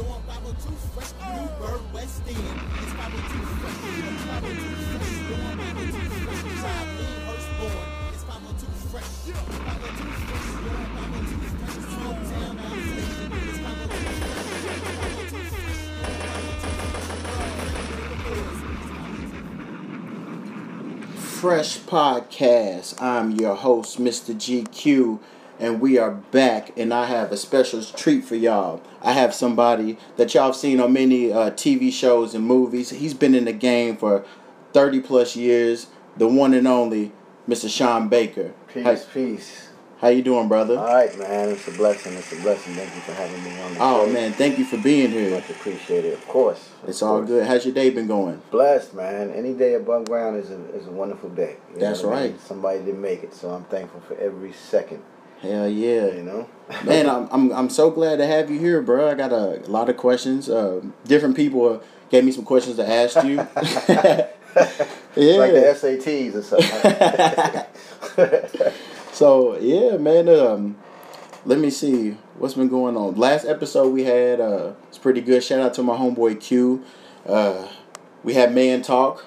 Yo, I'm Bible fresh, New Bird West End. It's Bible too fresh, it's Bible too fresh. Yo, I'm Bible too fresh. It's Bible too fresh, it's Bible too fresh. Yo, I'm Bible too fresh. It's Bible too fresh, it's Bible too fresh. Yo, I'm Bible too fresh. Fresh Podcast. I'm your host, Mr. GQ, and we are back. And I have a special treat for y'all. I have somebody that y'all have seen on many uh, TV shows and movies. He's been in the game for 30 plus years. The one and only Mr. Shaun Baker. Peace, How, peace. how you doing, brother? All right, man. It's a blessing. It's a blessing. Thank you for having me on the oh show. man, thank you for being here. Much appreciated. Of course. Of It's all good. How's your day been going? Blessed, man. Any day above ground is a, is a wonderful day. You That's what I mean? right. Somebody didn't make it, so I'm thankful for every second. Hell yeah. You know? Man, I'm, I'm I'm so glad to have you here, bro. I got a, lot of questions. Uh, different people gave me some questions to ask you. It's like the SATs or something. so yeah, man. Um, let me see what's been going on. Last episode we had uh, it's pretty good. Shout out to my homeboy Q. Uh, we had man talk,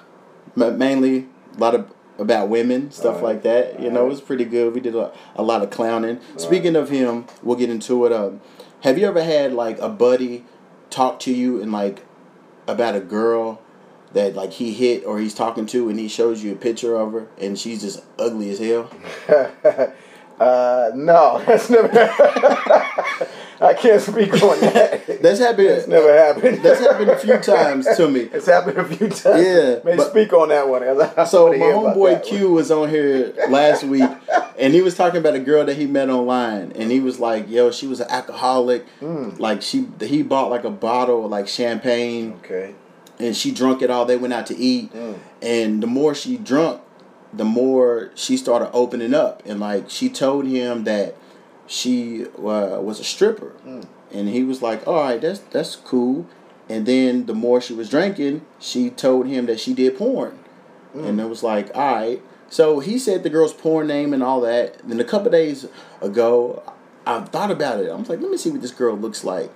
mainly a lot of about women stuff Alright. like that. You know, it was pretty good. We did a, a lot of clowning. Speaking of him, we'll get into it. Um, have you ever had like a buddy talk to you and like about a girl that like he hit or he's talking to and he shows you a picture of her and she's just ugly as hell? uh, no, that's never. I can't speak on that. That's happened. It's never happened. That's happened a few times to me. It's happened a few times. Yeah, May but- speak on that one. I So my homeboy Q was on here last week, and he was talking about a girl that he met online, and he was like, "Yo, she was an alcoholic. Mm. Like she, he bought like a bottle of like champagne. Okay. and she drunk it all. They went out to eat, Mm. and the more she drunk, the more she started opening up, and like she told him that she uh, was a stripper, Mm. and he was like, "All right, that's that's cool." And then the more she was drinking, she told him that she did porn, and it was like, "All right." So he said the girl's porn name and all that. Then a couple days ago, I thought about it. I was like, "Let me see what this girl looks like."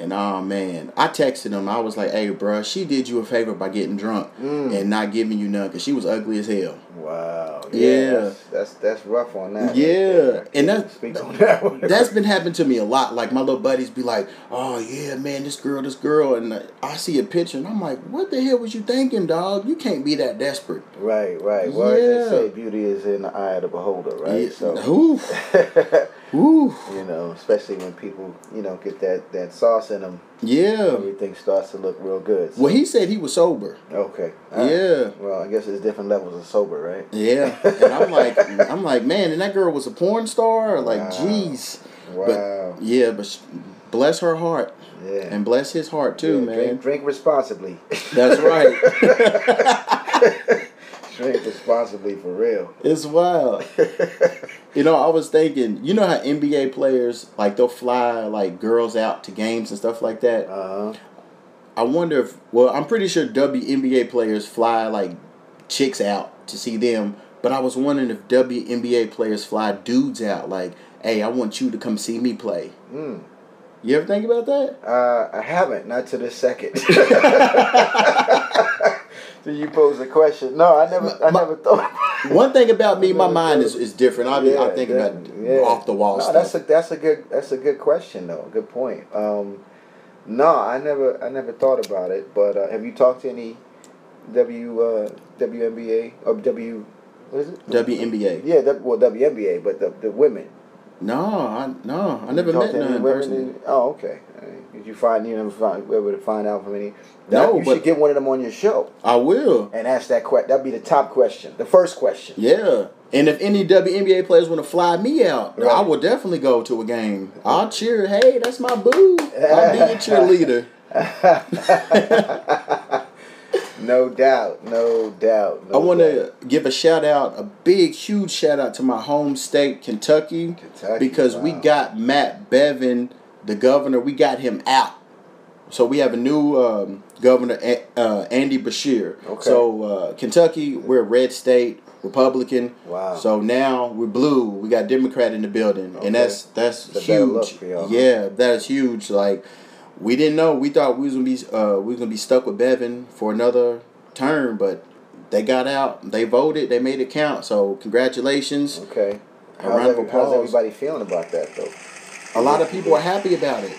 And oh man, I texted him. I was like, "Hey, bruh, she did you a favor by getting drunk Mm. and not giving you none because she was ugly as hell." Wow. Yeah. That's, that's that's rough on that. Yeah, and that, that that's been happening to me a lot. Like my little buddies be like, "Oh yeah, man, this girl, this girl," and I see a picture and I'm like, "What the hell was you thinking, dog? You can't be that desperate." right, right. As Yeah. they say, beauty is in the eye of the beholder, right? Yeah. So, Ooh, you know, especially when people, you know, get that that sauce in them, yeah. everything starts to look real good. So- Well, he said he was sober. okay. Right. Yeah. Well, I guess there's different levels of sober, right? Yeah, and I'm like, I'm like, man, and that girl was a porn star. Like, Wow. jeez. Wow. But yeah, but bless her heart yeah. and bless his heart too, Yeah, man. Drink, drink responsibly. That's right. drink responsibly for real. it's wild. You know, I was thinking, you know how NBA players like they'll fly like girls out to games and stuff like that. Uh huh. I wonder if well, I'm pretty sure WNBA players fly like chicks out to see them, but I was wondering if WNBA players fly dudes out like, "Hey, I want you to come see me play." Mm. You ever think about that? Uh, I haven't, not to this second. so you pose a question? No, I never, I My- never thought. One thing about me, my mind is, is different. I mean, I think yeah, about yeah. off the wall No, stuff. that's a that's a good that's a good question though. Good point. Um, no, I never I never thought about it. But uh, have you talked to any W uh, WNBA or W what is it? WNBA. Yeah, w, well WNBA, but the the women. No, I no, I never met none personally. in- oh, okay. Did you find you never find were able to find out from any? No, you should get one of them on your show I will. and ask that question. That'd be the top question, the first question. Yeah. And if any WNBA players want to fly me out, I will definitely go to a game. I'll cheer. Hey, that's my boo. I'll be a cheerleader. No doubt, no doubt. I want to give a shout out, a big, huge shout out to my home state, Kentucky, Kentucky, because we got Matt Bevin, the governor. We got him out. So we have a new um, governor, uh, Andy Beshear. Okay. So uh, Kentucky, we're a red state, Republican. Wow. So now we're blue. We got Democrat in the building, Okay. and that's that's look huge. for y'all, huh? Yeah, that is huge. Like we didn't know. We thought we was gonna be uh, we was gonna be stuck with Bevin for another term, but they got out. They voted. They made it count. So congratulations. Okay. How's, every- how's everybody feeling about that though? A lot of people are happy about it.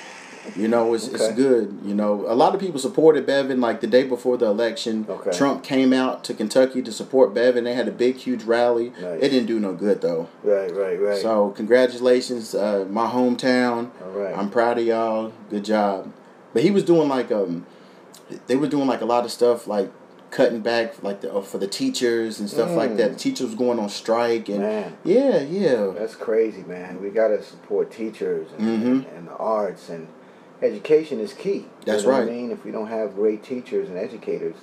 You know, it's, it's good. You know, a lot of people supported Bevin. Like the day before the election, Okay. Trump came out to Kentucky to support Bevin. They had a big, huge rally. Nice. It didn't do no good though. Right, right, right. So congratulations, uh, my hometown. All right. I'm proud of y'all. Good job. But he was doing like um, they were doing like a lot of stuff like cutting back like the, uh, for the teachers and stuff like Mm. that. The teachers going on strike and Man. yeah, yeah. That's crazy, man. We gotta support teachers and, Mhm. and the arts and education is key. That's you know what right. I mean, if we don't have great teachers and educators,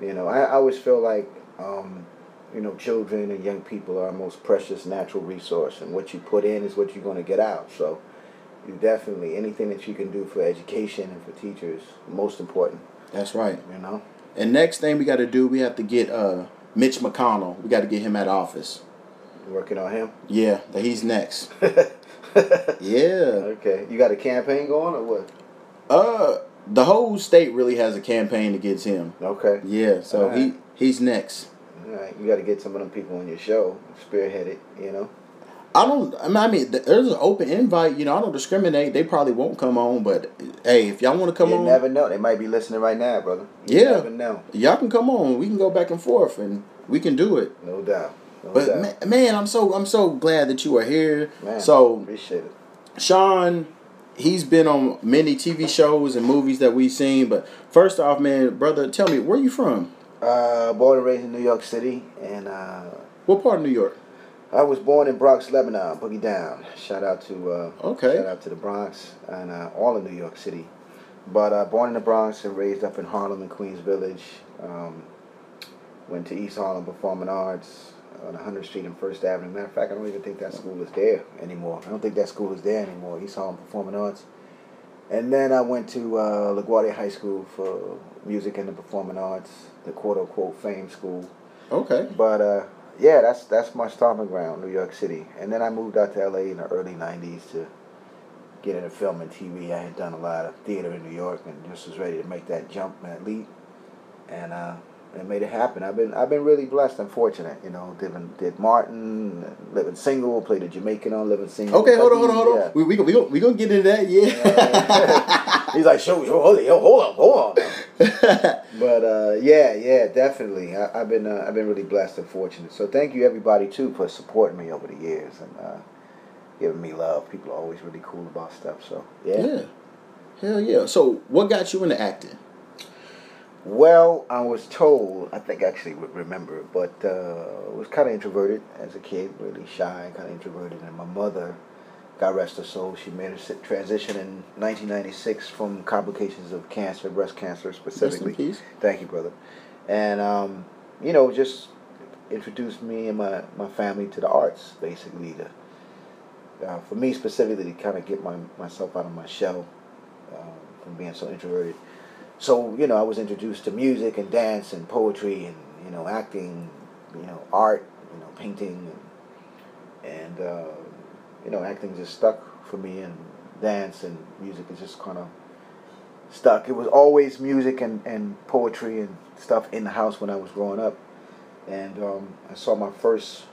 you know, I, I always feel like, um, you know, children and young people are our most precious natural resource, and what you put in is what you're going to get out. So, you definitely anything that you can do for education and for teachers, most important. That's right. You know. And next thing we got to do, we have to get uh Mitch McConnell. We got to get him out of office. Working on him. Yeah, he's next. Yeah. Okay. You got a campaign going or what? Uh, the whole state really has a campaign against him. Okay. Yeah, so he he's next. All right. You got to get some of them people on your show, spearhead it. You know. I don't. I mean, I mean, there's an open invite. You know, I don't discriminate. They probably won't come on, but hey, if y'all want to come you on, never know. They might be listening right now, brother. You Yeah. never know. y'all can come on. We can go back and forth, and we can do it. No doubt. But man, man, I'm so I'm so glad that you are here. Man, So appreciate it. Shaun, he's been on many TV shows and movies that we've seen. But first off, man, brother, tell me where you from? Uh, born and raised in New York City, and uh, What part of New York? I was born in Bronx, Lebanon. Boogie down. Shout out to uh, Okay. Shout out to the Bronx and uh, all of New York City. But uh, born in the Bronx and raised up in Harlem and Queens Village. Um, went to East Harlem Performing Arts on 100th Street and First Avenue. Matter of fact, I don't even think that school is there anymore. I don't think that school is there anymore. East Harlem Performing Arts. And then I went to uh, LaGuardia High School for music and the performing arts, the quote unquote fame school. Okay. But uh, yeah, that's that's my stomping ground, New York City. And then I moved out to LA in the early '90s to get into film and TV. I had done a lot of theater in New York and just was ready to make that jump, that leap, and uh, and made it happen. I've been I've been really blessed and fortunate. You know, did did Martin, living single, played a Jamaican on Living Single. Okay, hold on, hold on, hold on. Yeah. We we we gonna, we gonna get into that, yeah. He's like, show, show, hold, yo, hold on, hold on. But uh, yeah, yeah, definitely. I, I've been uh, I've been really blessed and fortunate. So thank you everybody too for supporting me over the years and uh, giving me love. People are always really cool about stuff. So yeah. yeah. Hell yeah. So what got you into acting? Well, I was told. I think I actually would remember, but uh, was kind of introverted as a kid, really shy, kind of introverted. And my mother, God rest her soul, she made a transition in 1996 from complications of cancer, breast cancer specifically. Thank you, brother. And um, you know, just introduced me and my, my family to the arts, basically. To uh, for me specifically, to kind of get my myself out of my shell um, from being so introverted. So you know, I was introduced to music and dance and poetry and you know acting, you know art, you know painting, and, and uh, you know acting just stuck for me, and dance and music is just kind of stuck. It was always music and, and poetry and stuff in the house when I was growing up. And um, I saw my first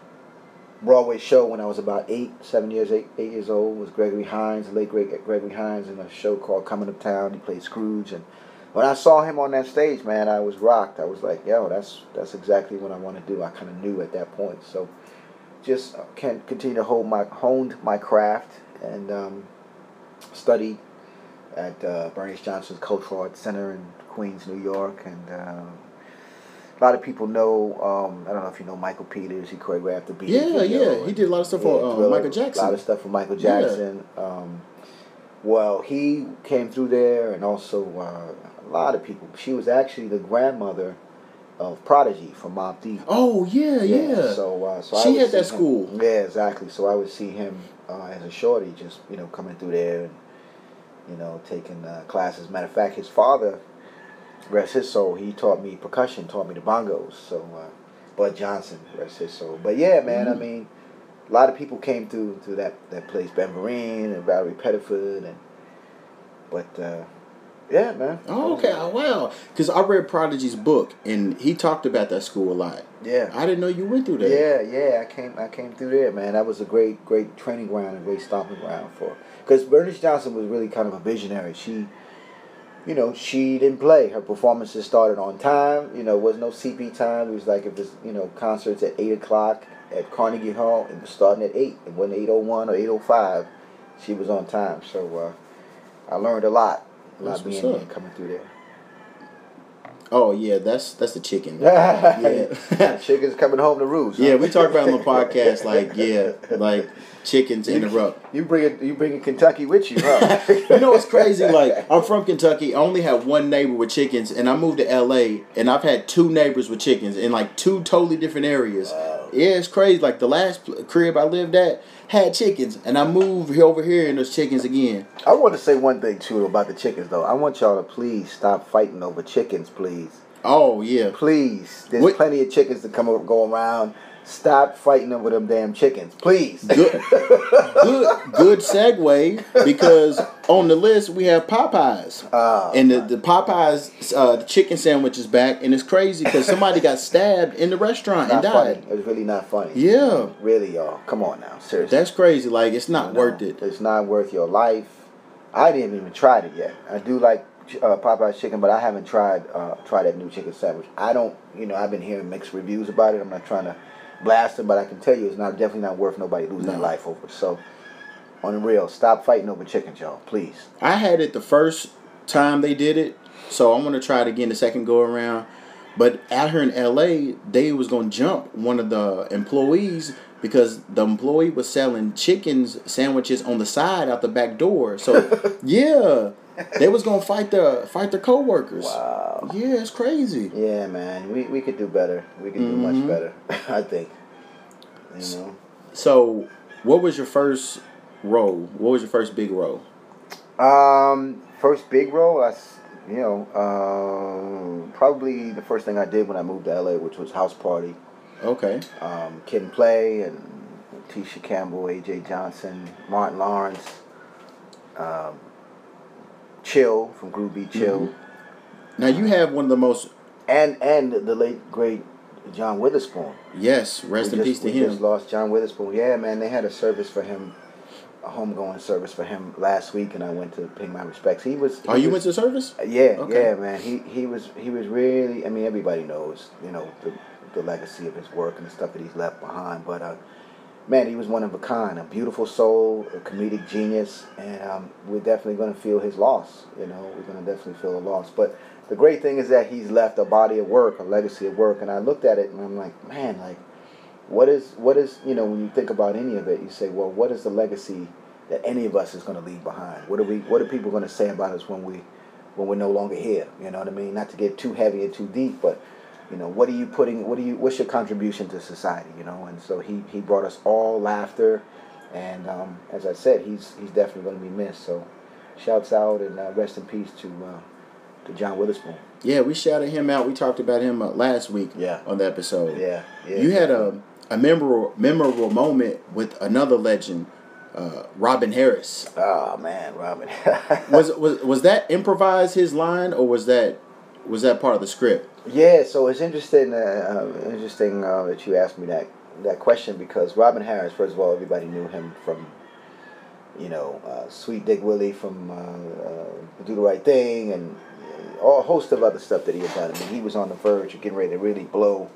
Broadway show when I was about eight, seven years, eight, eight years old. Was Gregory Hines, the late great Gregory Hines, in a show called Coming Up Town. He played Scrooge, and when I saw him on that stage, man, I was rocked. I was like, yo, that's that's exactly what I want to do. I kind of knew at that point. So just uh, can continue to hold my honed my craft and um, studied at uh, Bernice Johnson's Cultural Arts Center in Queens, New York, and uh, a lot of people know. Um, I don't know if you know Michael Peters. He choreographed the Beat Yeah, yeah. He did a lot of stuff yeah, for uh, Michael A lot Jackson. of stuff for Michael Yeah. Jackson. Um, well, he came through there, and also uh, lot of people. She was actually the grandmother of Prodigy from Mobb Deep. Oh yeah, yeah. So, uh, so She had that him- school. Yeah, exactly. So I would see him uh, as a shorty, just you know, coming through there and you know, taking uh, classes. Matter of fact, his father, rest his soul, he taught me percussion, taught me the bongos. So, uh, Bud Johnson, rest his soul. But yeah, man, I Mm. mean, a lot of people came through through that that place, Ben Vereen and Valerie Pettiford, and but uh, Yeah, man. Oh, okay. Oh, wow. Because I read Prodigy's book, and he talked about that school a lot. Yeah. I didn't know you went through that. Yeah, yeah, I came, I came through there, man. That was a great, great training ground and great stomping ground for. Because Bernice Johnson was really kind of a visionary. She, you know, she didn't play. Her performances started on time. You know, was no CP time. It was like if it's you know concerts at eight o'clock at Carnegie Hall, it was starting at eight. It wasn't eight oh one or eight oh five. She was on time. So uh, I learned a lot. A lot That's being coming through there. Oh yeah, that's that's the chicken. yeah. Chickens coming home to roost. huh? Yeah, we talk about on the podcast like yeah, like chickens interrupt. You bring it. You bringing Kentucky with you, huh? You know what's crazy? Like I'm from Kentucky. I only have one neighbor with chickens, and I moved to LA, and I've had two neighbors with chickens in like two totally different areas. Wow. Yeah, it's crazy. Like the last crib I lived at had chickens, and I moved over here, and there's chickens again. I want to say one thing too about the chickens, though. I want y'all to please stop fighting over chickens, please. Oh yeah, Please, there's What- plenty of chickens to come up, go around. Stop fighting over them damn chickens, please. good, good, good segue because on the list we have Popeyes. Oh, And the, the Popeyes uh, the chicken sandwich is back, and it's crazy because somebody got stabbed in the restaurant not and funny. died. It's really not funny. Yeah, Really, y'all. Come on now, seriously. that's crazy. Like it's not No, worth it. It's not worth your life. I didn't even try it yet. I do like uh, Popeye's chicken, but I haven't tried uh, tried that new chicken sandwich. I don't, you know, I've been hearing mixed reviews about it. I'm not trying to blast it, but I can tell you it's not definitely not worth nobody losing their life over. So, on the real, stop fighting over chickens, y'all, please. I had it the first time they did it, so I'm gonna try it again the second go around. But out here in LA, they was gonna jump one of the employees because the employee was selling chickens sandwiches on the side out the back door. So yeah, they was gonna fight the fight their coworkers. Wow. Yeah, it's crazy. Yeah, man, we, we could do better. We could do Mhm. much better. I think. You know. So, what was your first role? What was your first big role? Um, first big role, I, you know, um, probably the first thing I did when I moved to LA, which was House Party. Okay. Um, Kid and Play and Tisha Campbell, AJ Johnson, Martin Lawrence, um, Chill from Groovy Chill, Now you have one of the most and and the late great John Witherspoon. yes, rest we in just, peace to him. just lost John Witherspoon. Yeah, man, they had a service for him, a homegoing service for him last week, and I went to pay my respects. He was. Oh, you was- went to service? Yeah, Okay. yeah, man. He he was he was really. I mean, everybody knows, you know, the the legacy of his work and the stuff that he's left behind. But uh, man, he was one of a kind, a beautiful soul, a comedic genius, and um, we're definitely going to feel his loss. You know, we're going to definitely feel a loss. But the great thing is that he's left a body of work, a legacy of work, and I looked at it and I'm like, man, like, what is what is you know when you think about any of it, you say, well, what is the legacy that any of us is going to leave behind? What are we? What are people going to say about us when we when we're no longer here? You know what I mean? Not to get too heavy and too deep, but you know, what are you putting? What are you? What's your contribution to society? You know, and so he he brought us all laughter, and um, as I said, he's he's definitely going to be missed. So, shouts out and uh, rest in peace to uh, to John Witherspoon. Yeah, we shouted him out. We talked about him uh, last week Yeah. on the episode. Yeah, yeah. You had a a memorable memorable moment with another legend, uh, Robin Harris. Oh man, Robin. Was was was that improvised his line or was that was that part of the script? Yeah, so it's interesting. Uh, interesting uh, that you asked me that that question because Robin Harris, first of all, everybody knew him from, you know, uh, Sweet Dick Willie from uh, uh, Do the Right Thing and uh, a host of other stuff that he had done. I mean, he was on the verge of getting ready to really blow,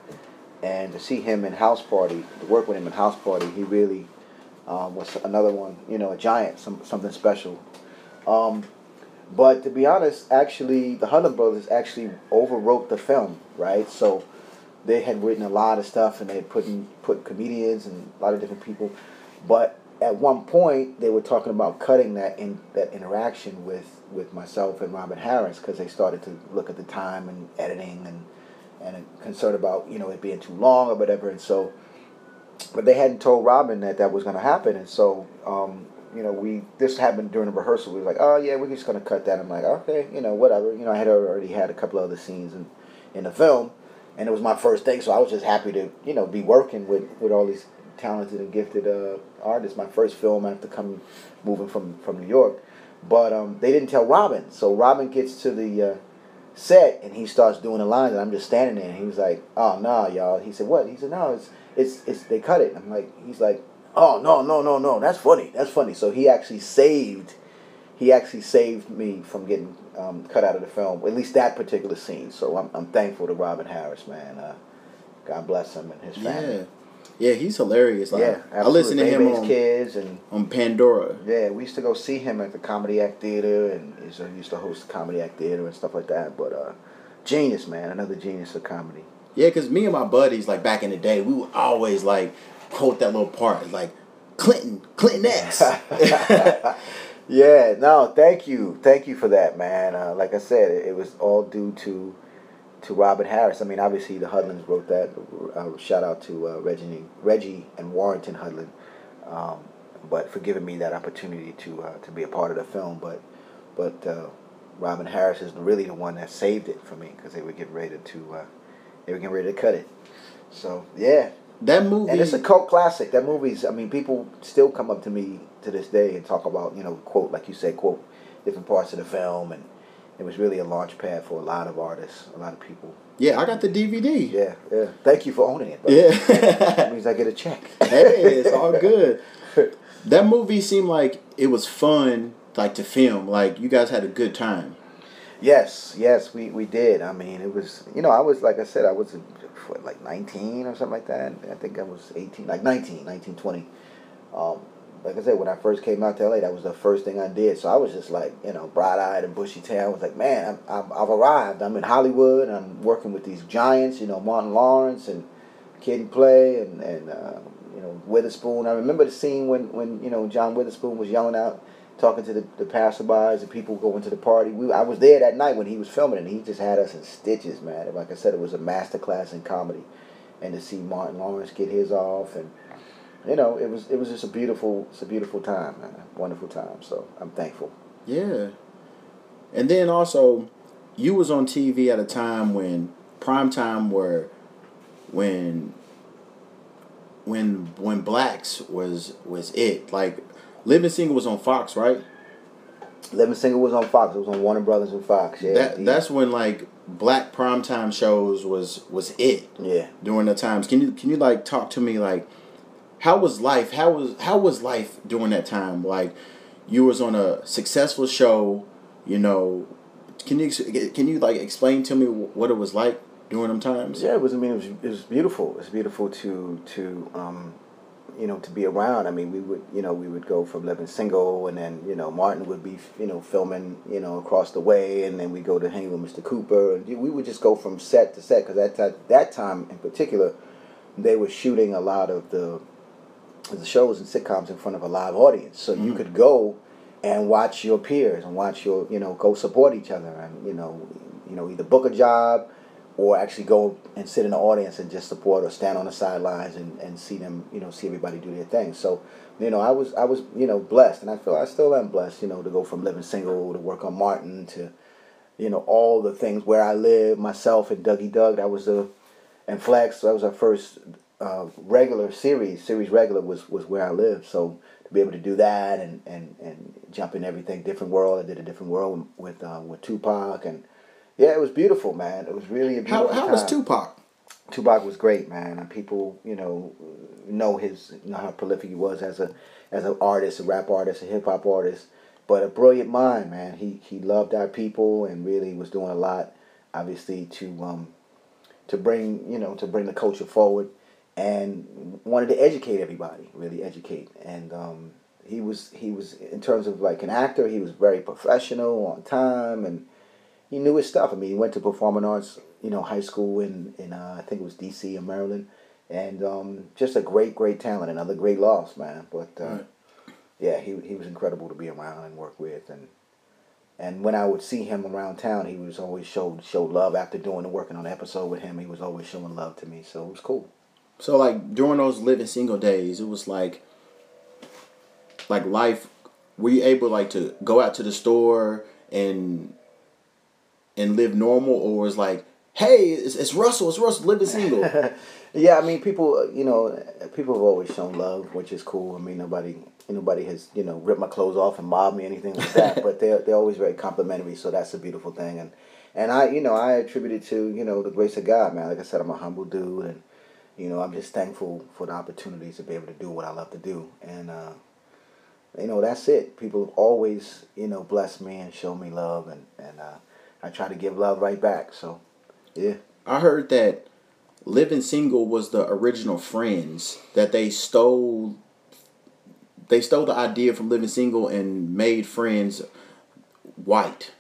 and to see him in House Party, to work with him in House Party, he really um, was another one. You know, a giant, some something special. Um, but to be honest, actually, the Hudlin brothers actually overwrote the film, right? So they had written a lot of stuff and they had put in, put comedians and a lot of different people. But at one point, they were talking about cutting that in that interaction with with myself and Robin Harris because they started to look at the time and editing and and concerned about you know it being too long or whatever. And so, but they hadn't told Robin that that was going to happen, and so. Um, you know, we this happened during the rehearsal. We were like, oh yeah, we're just gonna cut that. I'm like, okay, you know, whatever. You know, I had already had a couple of other scenes in, in the film, and it was my first thing, so I was just happy to, you know, be working with, with all these talented and gifted uh, artists. My first film after coming, moving from from New York, but um, they didn't tell Robin. So Robin gets to the uh, set and he starts doing the lines, and I'm just standing there. And he was like, "Oh no, y'all." He said, "What?" He said, "No, it's it's it's they cut it." I'm like, he's like, "Oh no, no, no, no, that's funny, that's funny." So he actually saved, he actually saved me from getting um, cut out of the film, at least that particular scene. So I'm I'm thankful to Robin Harris, man. Uh, God bless him and his family. Yeah. Yeah, he's hilarious. Like, Yeah, I listen to him on, kids and on Pandora. yeah, we used to go see him at the Comedy Act Theater, and he used to- he used to host the Comedy Act Theater and stuff like that. But uh, genius, man, another genius of comedy. Yeah, because me and my buddies, like back in the day, we were always like quote that little part, like Clinton, Clinton X. Yeah, no, thank you, thank you for that, man. Uh, like I said, it, it was all due to to Robert Harris. I mean, obviously the Hudlins wrote that. Uh, shout out to uh, Reggie, Reggie and Warrington Hudlin, um, but for giving me that opportunity to uh, to be a part of the film. But but uh, Robin Harris is really the one that saved it for me because they were getting ready to uh, they were getting ready to cut it. So yeah, that movie. and it's a cult classic. That movie's. I mean, people still come up to me to this day and talk about you know quote like you said quote different parts of the film, and it was really a launch pad for a lot of artists, a lot of people. yeah, I got the DVD. Yeah, yeah. Thank you for owning it. Yeah. that means I get a check. hey, it's all good. That movie seemed like it was fun, like to film. Like you guys had a good time. Yes, yes, we, we did. I mean, it was, you know, I was, like I said, I was, what, like 19 or something like that. I think I was 18, like 19, 19, 20. Um, like I said, when I first came out to LA, that was the first thing I did. So I was just like, you know, bright eyed and bushy tailed. I was like, man, I'm, I've arrived. I'm in Hollywood. I'm working with these giants, you know, Martin Lawrence and Kid and Play and, and uh, you know, Witherspoon. I remember the scene when, when, you know, John Witherspoon was yelling out, talking to the, the passerbys and people going to the party. We, I was there that night when he was filming and he just had us in stitches, man. Like I said, it was a master class in comedy. And to see Martin Lawrence get his off and you know, it was it was just a beautiful it's a beautiful time, man. Wonderful time. So I'm thankful. Yeah. And then also, you was on TV at a time when prime time where when when when blacks was was it like living single was on Fox right Living Single was on Fox. It was on Warner Brothers and Fox. Yeah. that he- that's when like black primetime shows was was it yeah. during the times can you can you like talk to me like how was life how was how was life during that time like you was on a successful show you know can you can you like explain to me what it was like during them times Yeah, it was. I mean, it was. It was beautiful. It's beautiful to to um, you know, to be around. I mean, we would you know we would go from living single, and then you know Martin would be you know filming you know across the way, and then we go to hang with Mr. Cooper, and we would just go from set to set because at that that time in particular, they were shooting a lot of the the shows and sitcoms in front of a live audience, so you mm. could go and watch your peers and watch your you know go support each other and you know you know either book a job or actually go and sit in the audience and just support or stand on the sidelines and, and see them you know see everybody do their thing. So you know i was i was you know blessed and i feel i still am blessed you know to go from living single to work on martin to you know all the things where i live myself and dougie doug. That was the and flex that was our first uh, regular series. Series regular was was where i lived. So to be able to do that and and and jump in everything different world i did a different world with uh, with tupac and yeah, it was beautiful, man. It was really a how, beautiful how was time. tupac Tupac was great, man. And people, you know, know his, know how prolific he was as a, as an artist, a rap artist, a hip hop artist. But a brilliant mind, man. He he loved our people and really was doing a lot, obviously to um, to bring you know to bring the culture forward, and wanted to educate everybody, really educate. And um, he was he was in terms of like an actor, he was very professional, on time, and he knew his stuff. I mean, he went to performing arts, you know, high school in in uh, I think it was D.C. or Maryland, and um, just a great, great talent. Another great loss, man. But uh, Right. yeah, he he was incredible to be around and work with, and and when I would see him around town, he was always showed showed love after doing the working on the episode with him. He was always showing love to me, so it was cool. so like during those living single days it was like like life were you able like to go out to the store and and live normal or was like hey, it's, it's Russell, it's Russell, living single. yeah, I mean, people, you know, people have always shown love, which is cool. I mean, nobody, nobody has, you know, ripped my clothes off and mobbed me, anything like that. but they're they're always very complimentary, so that's a beautiful thing. And and I, you know, I attribute it to you know the grace of God, man. Like I said, I'm a humble dude, and you know, I'm just thankful for the opportunities to be able to do what I love to do. And uh, you know, that's it. People have always, you know, blessed me and show me love, and and uh, I try to give love right back. So, yeah. I heard that Living Single was the original Friends that they stole. They stole the idea from Living Single and made Friends white,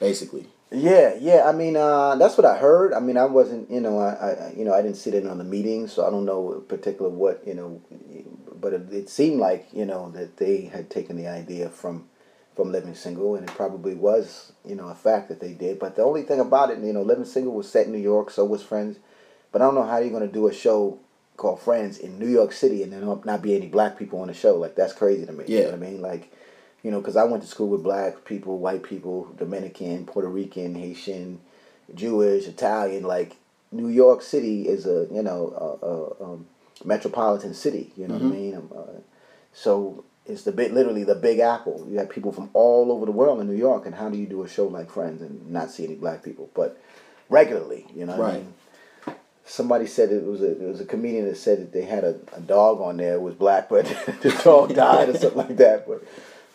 basically. Yeah, yeah. I mean, uh, that's what I heard. I mean, I wasn't, you know, I, I, you know, I didn't sit in on the meeting, so I don't know particular what, you know, but it, it seemed like, you know, that they had taken the idea from, from Living Single, and it probably was, you know, a fact that they did. But the only thing about it, you know, Living Single was set in New York, so was Friends. But I don't know how you're gonna do a show called Friends in New York City and then not be any black people on the show. Like that's crazy to me. You know Yeah. what I mean? Like, you know, because I went to school with black people, white people, Dominican, Puerto Rican, Haitian, Jewish, Italian. Like New York City is a you know a, a, um, metropolitan city. You know what I mean? Um, uh, so it's the bit literally the Big Apple. You have people from all over the world in New York, and how do you do a show like Friends and not see any black people? But regularly, you know. What I mean? Somebody said it was a it was a comedian that said that they had a, a dog on there it was black, but the dog died or something like that. But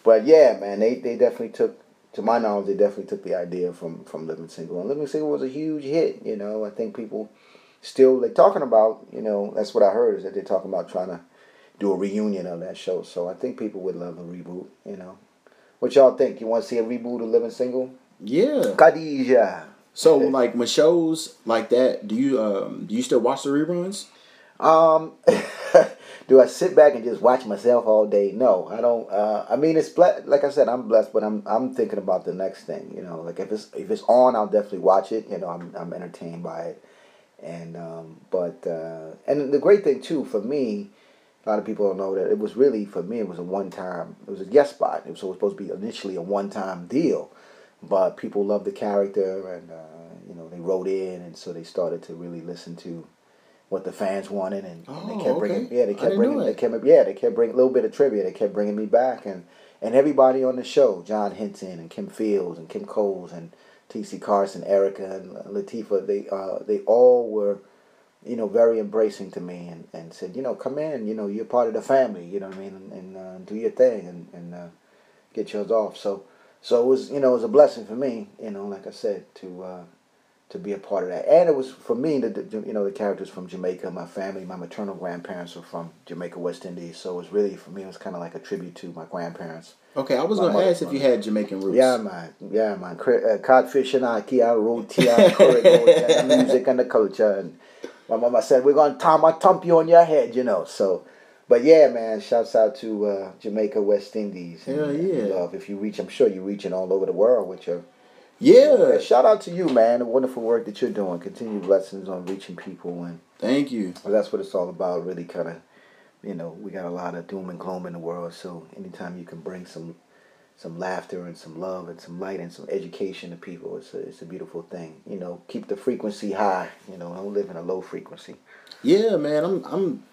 but yeah, man, they, they definitely took to my knowledge they definitely took the idea from from Living Single and Living Single was a huge hit. You know, I think people still they're talking about you know that's what I heard is that they're talking about trying to do a reunion of that show. So I think people would love a reboot. You know, what y'all think? You want to see a reboot of Living Single? Yeah. Khadija. So like when shows like that, do you um do you still watch the reruns? Um, do I sit back and just watch myself all day? No, I don't. Uh, I mean, it's ble- like I said, I'm blessed, but I'm I'm thinking about the next thing. You know, like if it's if it's on, I'll definitely watch it. You know, I'm I'm entertained by it, and um, but uh, and the great thing too for me, a lot of people don't know that it was really for me. It was a one time. It was a guest spot. It was, so it was supposed to be initially a one time deal, but people loved the character, and uh, you know they wrote in, and so they started to really listen to what the fans wanted, and, and Oh, they kept bringing, okay. yeah, they kept bringing, they kept, yeah, they kept bringing a little bit of trivia. They kept bringing me back, and and everybody on the show, John Henton and Kim Fields and Kim Coles and T.C. Carson, Erika and Latifah, they uh, they all were, you know, very embracing to me and, and said, you know, come in, you know, you're part of the family, you know what I mean, and, and uh, do your thing and and uh, get yours off. So so it was, you know, it was a blessing for me, you know, like I said, to. Uh, to be a part of that. And it was for me, the, the you know the characters from Jamaica, my family, my maternal grandparents were from Jamaica, West Indies. So it was really for me, it was kind of like a tribute to my grandparents. Okay, I was gonna ask if you had Jamaican roots. Yeah, man. Yeah, man. Uh, codfish and roti, and corridors, music and the culture. And my mama said, we're going to time a thump you on your head, you know. So, but yeah, man, shouts out to uh, Jamaica, West Indies. and- Hell and yeah. Love. If you reach, I'm sure you're reaching all over the world with your Yeah. Shout out to you, man. The wonderful work that you're doing. Continue blessings on reaching people, and Thank you. well, that's what it's all about. Really, kind of, you know, we got a lot of doom and gloom in the world. So anytime you can bring some, some laughter and some love and some light and some education to people, it's a it's a beautiful thing. You know, keep the frequency high. You know, don't live in a low frequency. Yeah, man. I'm I'm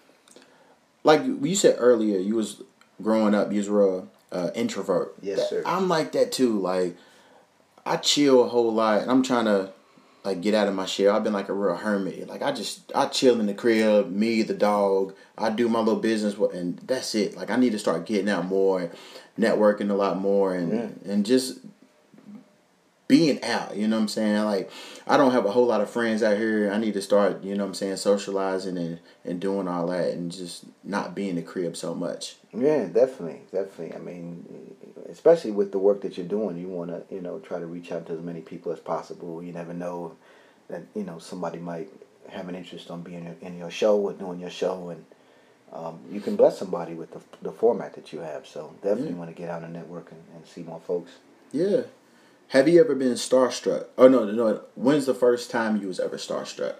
like you said earlier. You was growing up. You were a uh, introvert. Yes, sir. I'm like that too. Like I chill a whole lot, and I'm trying to like get out of my shell. I've been like a real hermit. Like I just I chill in the crib, me the dog. I do my little business, and that's it. Like I need to start getting out more, networking a lot more, and and just being out, you know what I'm saying? Like I don't have a whole lot of friends out here. I need to start, you know what I'm saying, socializing and, and doing all that and just not being in the crib so much. Yeah, definitely, definitely. I mean, especially with the work that you're doing, you want to, you know, try to reach out to as many people as possible. You never know that you know somebody might have an interest on being in your show or doing your show, and um, you can bless somebody with the, the format that you have. So definitely Yeah. want to get out and network and, and see more folks. Yeah. Have you ever been starstruck? Oh no, no. When's the first time you was ever starstruck?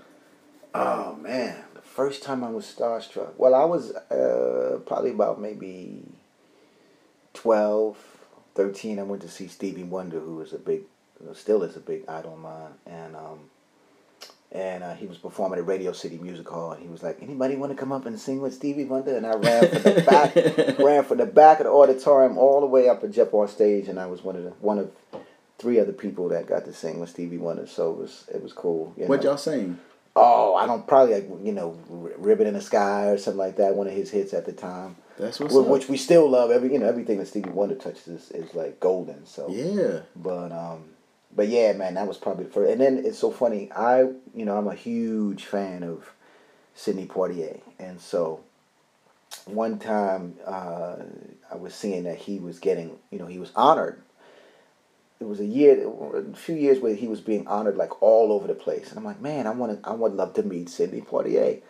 Oh man, the first time I was starstruck. Well, I was uh, probably about maybe 12, 13. I went to see Stevie Wonder, who was a big, still is a big idol of mine, and um, and uh, he was performing at Radio City Music Hall, and he was like, "Anybody want to come up and sing with Stevie Wonder?" And I ran for the back, ran for the back of the auditorium all the way up and jump on stage, and I was one of the one of three other people that got to sing with Stevie Wonder. So it was it was cool. What know. y'all sing? Oh, I don't probably like you know "Ribbon in the Sky" or something like that. One of his hits at the time, That's what's Wh- up. which we still love. Every you know everything that Stevie Wonder touches is, is like golden. So yeah. but um, but yeah, man, that was probably the first. And then it's so funny. I you know I'm a huge fan of Sidney Poitier, and so one time uh, I was seeing that he was getting you know he was honored. It was a year, a few years where he was being honored like all over the place, and I'm like, man, I want to, I would love to meet Sidney Poitier.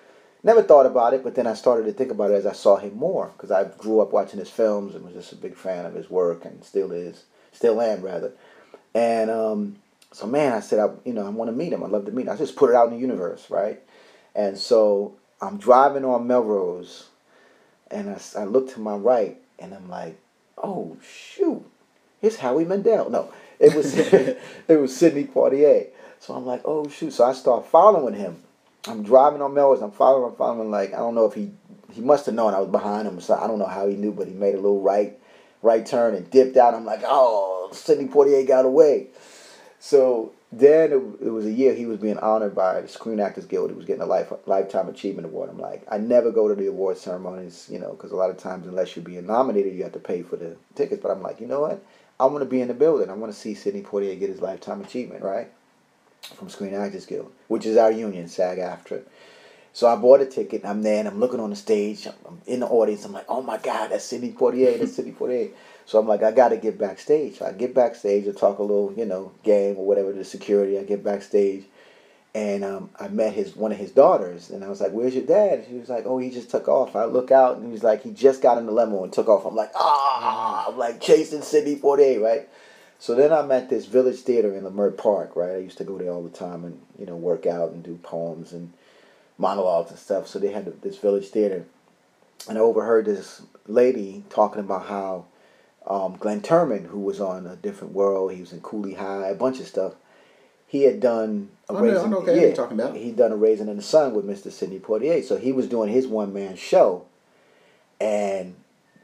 Never thought about it, but then I started to think about it as I saw him more because I grew up watching his films and was just a big fan of his work and still is, still am rather. And um, so, man, I said, I, you know, I want to meet him. I'd love to meet him. I just put it out in the universe, right? And so I'm driving on Melrose, and I look to my right, and I'm like, oh shoot, it's Howie Mandel. No, it was it was Sidney Poitier. So I'm like, oh shoot. So I start following him. I'm driving on Melrose. I'm following, I'm following. Like I don't know if he he must have known I was behind him. So I don't know how he knew, but he made a little right right turn and dipped out. I'm like, oh, Sidney Poitier got away. So then it, it was a year he was being honored by the Screen Actors Guild. He was getting a life lifetime achievement award. I'm like, I never go to the award ceremonies, you know, because a lot of times unless you're being nominated, you have to pay for the tickets. But I'm like, you know what? I want to be in the building. I want to see Sidney Poitier get his lifetime achievement, right? From Screen Actors Guild, which is our union, SAG-AFTRA. So I bought a ticket. I'm there and I'm looking on the stage. I'm in the audience. I'm like, oh my God, that's Sidney Poitier. That's Sidney Poitier. So I'm like, I got to get backstage. So I get backstage. I talk a little, you know, game or whatever to security. I get backstage, and um, I met his one of his daughters, and I was like, "Where's your dad?" She was like, "Oh, he just took off." I look out, and he's like, "He just got in the limo and took off." I'm like, "Ah!" I'm like chasing Sidney Poitier, right? So then I'm at this Village Theater in Leimert Park, right? I used to go there all the time and you know work out and do poems and monologues and stuff. So they had this Village Theater, and I overheard this lady talking about how um, Glenn Turman, who was on A Different World, he was in Cooley High, a bunch of stuff. He had done a I know- I Raisin, okay yeah, talking about. He'd done a Raisin in the Sun with Mr. Sidney Poitier, so he was doing his one man show, and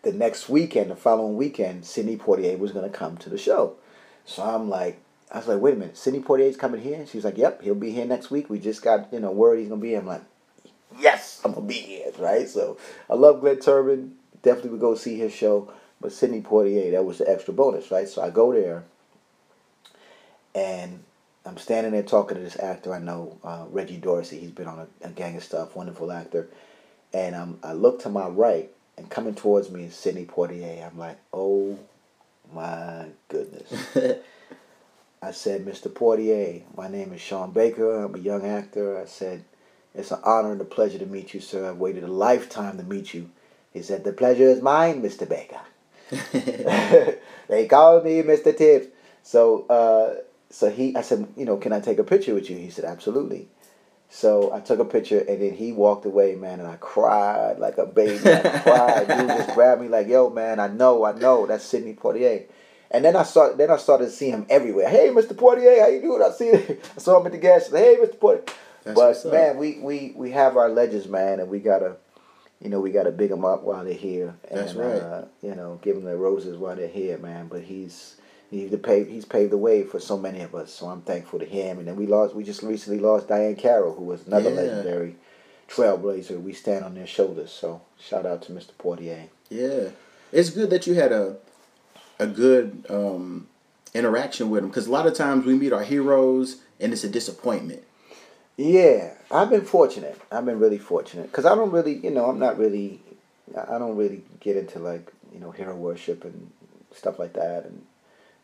the next weekend, the following weekend, Sidney Poitier was going to come to the show. So I'm like, I was like, wait a minute, Sidney Poitier's coming here? And she's like, yep, he'll be here next week. We just got, you know, word he's going to be here. I'm like, yes, I'm going to be here, right? So I love Glenn Turman. Definitely would go see his show. But Sidney Poitier, that was the extra bonus, right? So I go there and I'm standing there talking to this actor I know, uh, Reggie Dorsey. He's been on a, a gang of stuff, wonderful actor. And um, I look to my right, and coming towards me is Sidney Poitier. I'm like, oh my goodness. I said, Mr. Poitier, my name is Shaun Baker. I'm a young actor. I said, it's an honor and a pleasure to meet you, sir. I've waited a lifetime to meet you. He said, the pleasure is mine, Mr. Baker. they call me Mr. Tibbs. So, uh, so he, I said, you know, can I take a picture with you? He said, absolutely. So I took a picture, and then he walked away, man, and I cried like a baby. I cried. Just grabbed me like, "Yo, man, I know, I know, that's Sidney Poitier." And then I started, then I started to see him everywhere. Hey, Mr. Poitier, how you doing? I see, I saw him at the gas station. Hey, Mr. Poitier. That's but man, we, we we have our legends, man, and we gotta, you know, we gotta big them up while they're here. And, That's right. Uh, you know, give them their roses while they're here, man. But he's he's the paved he's paved the way for so many of us. So I'm thankful to him. And then we lost we just recently lost Diane Carroll, who was another Yeah. legendary trailblazer. We stand on their shoulders. So shout out to Mr. Poitier. Yeah, it's good that you had a a good um, interaction with them because a lot of times we meet our heroes and it's a disappointment. Yeah, I've been fortunate. I've been really fortunate because I don't really, you know, I'm not really, I don't really get into like you know hero worship and stuff like that. And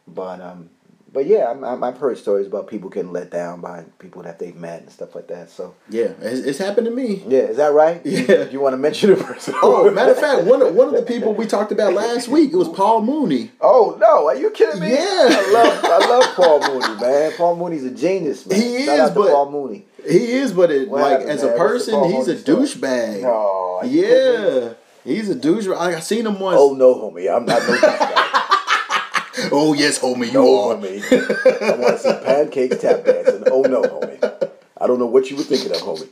but um, but yeah, I'm, I'm, I've heard stories about people getting let down by people that they've met and stuff like that. So Yeah, it's, it's happened to me. yeah, is that right? Yeah. Do you want to mention the person? Oh, matter of fact, one of, one of the people we talked about last week it was Paul Mooney. Oh no, are you kidding me? Yeah. I love I love Paul Mooney, man. Paul Mooney's a genius, man. He Shout is, but- Paul Mooney. He is, but it, What like happened, as man? a person, he's a Mooney story? douchebag. No, are you kidding me? Yeah, he's a douchebag. I, I seen him once. Oh no, homie, I'm not no douchebag. Oh, yes, homie, you No, are. homie. I want to see pancakes tap dancing. Oh no, homie. I don't know what you were thinking of, homie.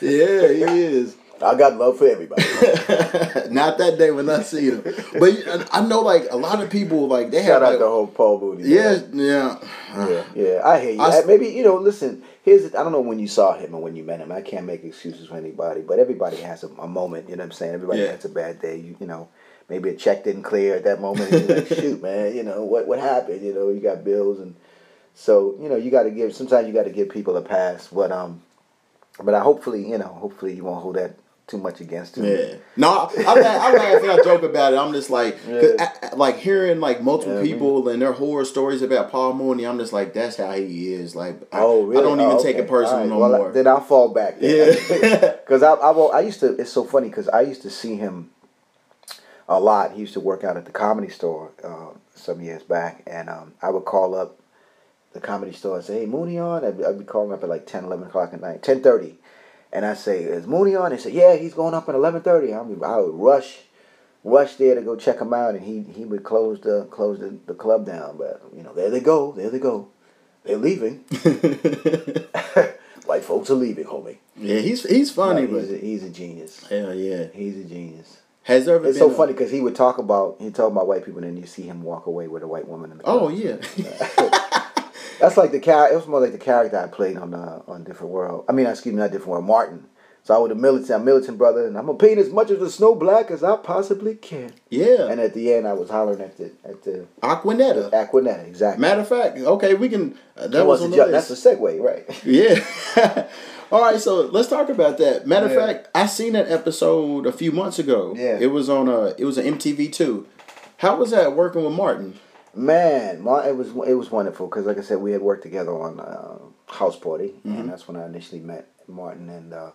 Yeah, he is. I got love for everybody. Not that day when I see him, but I know like a lot of people like they have Shout have out like, to whole Paul Mooney. yeah, yeah, Yeah, yeah, I hear you. I Maybe you know. Listen, here's I don't know when you saw him and when you met him. I can't make excuses for anybody, but everybody has a, a moment. You know what I'm saying? Everybody Yeah. has a bad day. You, you know, maybe a check didn't clear at that moment. And you're like, shoot, man. You know what what happened? You know, you got bills, and so you know you got to give. Sometimes you got to give people a pass. But um, but I hopefully you know hopefully you won't hold that too much against him. Yeah. No, I, I, I laugh and I joke about it. I'm just like, 'cause I- I- like hearing like multiple Yeah, people and their horror stories about Paul Mooney. I'm just like, that's how he is. Like, I, Oh, really? I don't even Oh, take it personal right. no well, more. Then I'll fall back. Then. yeah. Because I, I, I used to, it's so funny because I used to see him a lot. He used to work out at the comedy store uh, some years back. And um, I would call up the comedy store and say, hey, Mooney on? I'd, be- I'd be calling up at like 10, 11 o'clock at night, 10.30. And I say, is Mooney on? They say, yeah, he's going up at 11.30. I, mean, I would rush, rush there to go check him out. And he, he would close the close the, the club down. But, you know, there they go. There they go. They're leaving. White folks are leaving, homie. yeah, he's he's funny, No, he's, but a, he's a genius. hell yeah. He's a genius. Has there ever It's so a- funny because he would talk about he talk about white people, and then you see him walk away with a white woman in the. Oh yeah. that's like the char. It was more like the character I played on uh, on Different World. I mean, excuse me, not Different World. Martin. So I was a militant, I'm a militant brother, and I'm gonna paint as much of the snow black as I possibly can. yeah. And at the end, I was hollering at the at the Aquanetta. Aquanetta. Exactly. Matter of fact, okay, we can. Uh, that That was was the ju- that's a segue, right? Yeah. All right, so let's talk about that. Matter of Yeah. fact, I seen that episode a few months ago. Yeah. It was on a it was an MTV two. How was that working with Martin? Man, it was it was wonderful because, like I said, we had worked together on uh, House Party, and that's when I initially met Martin. And uh,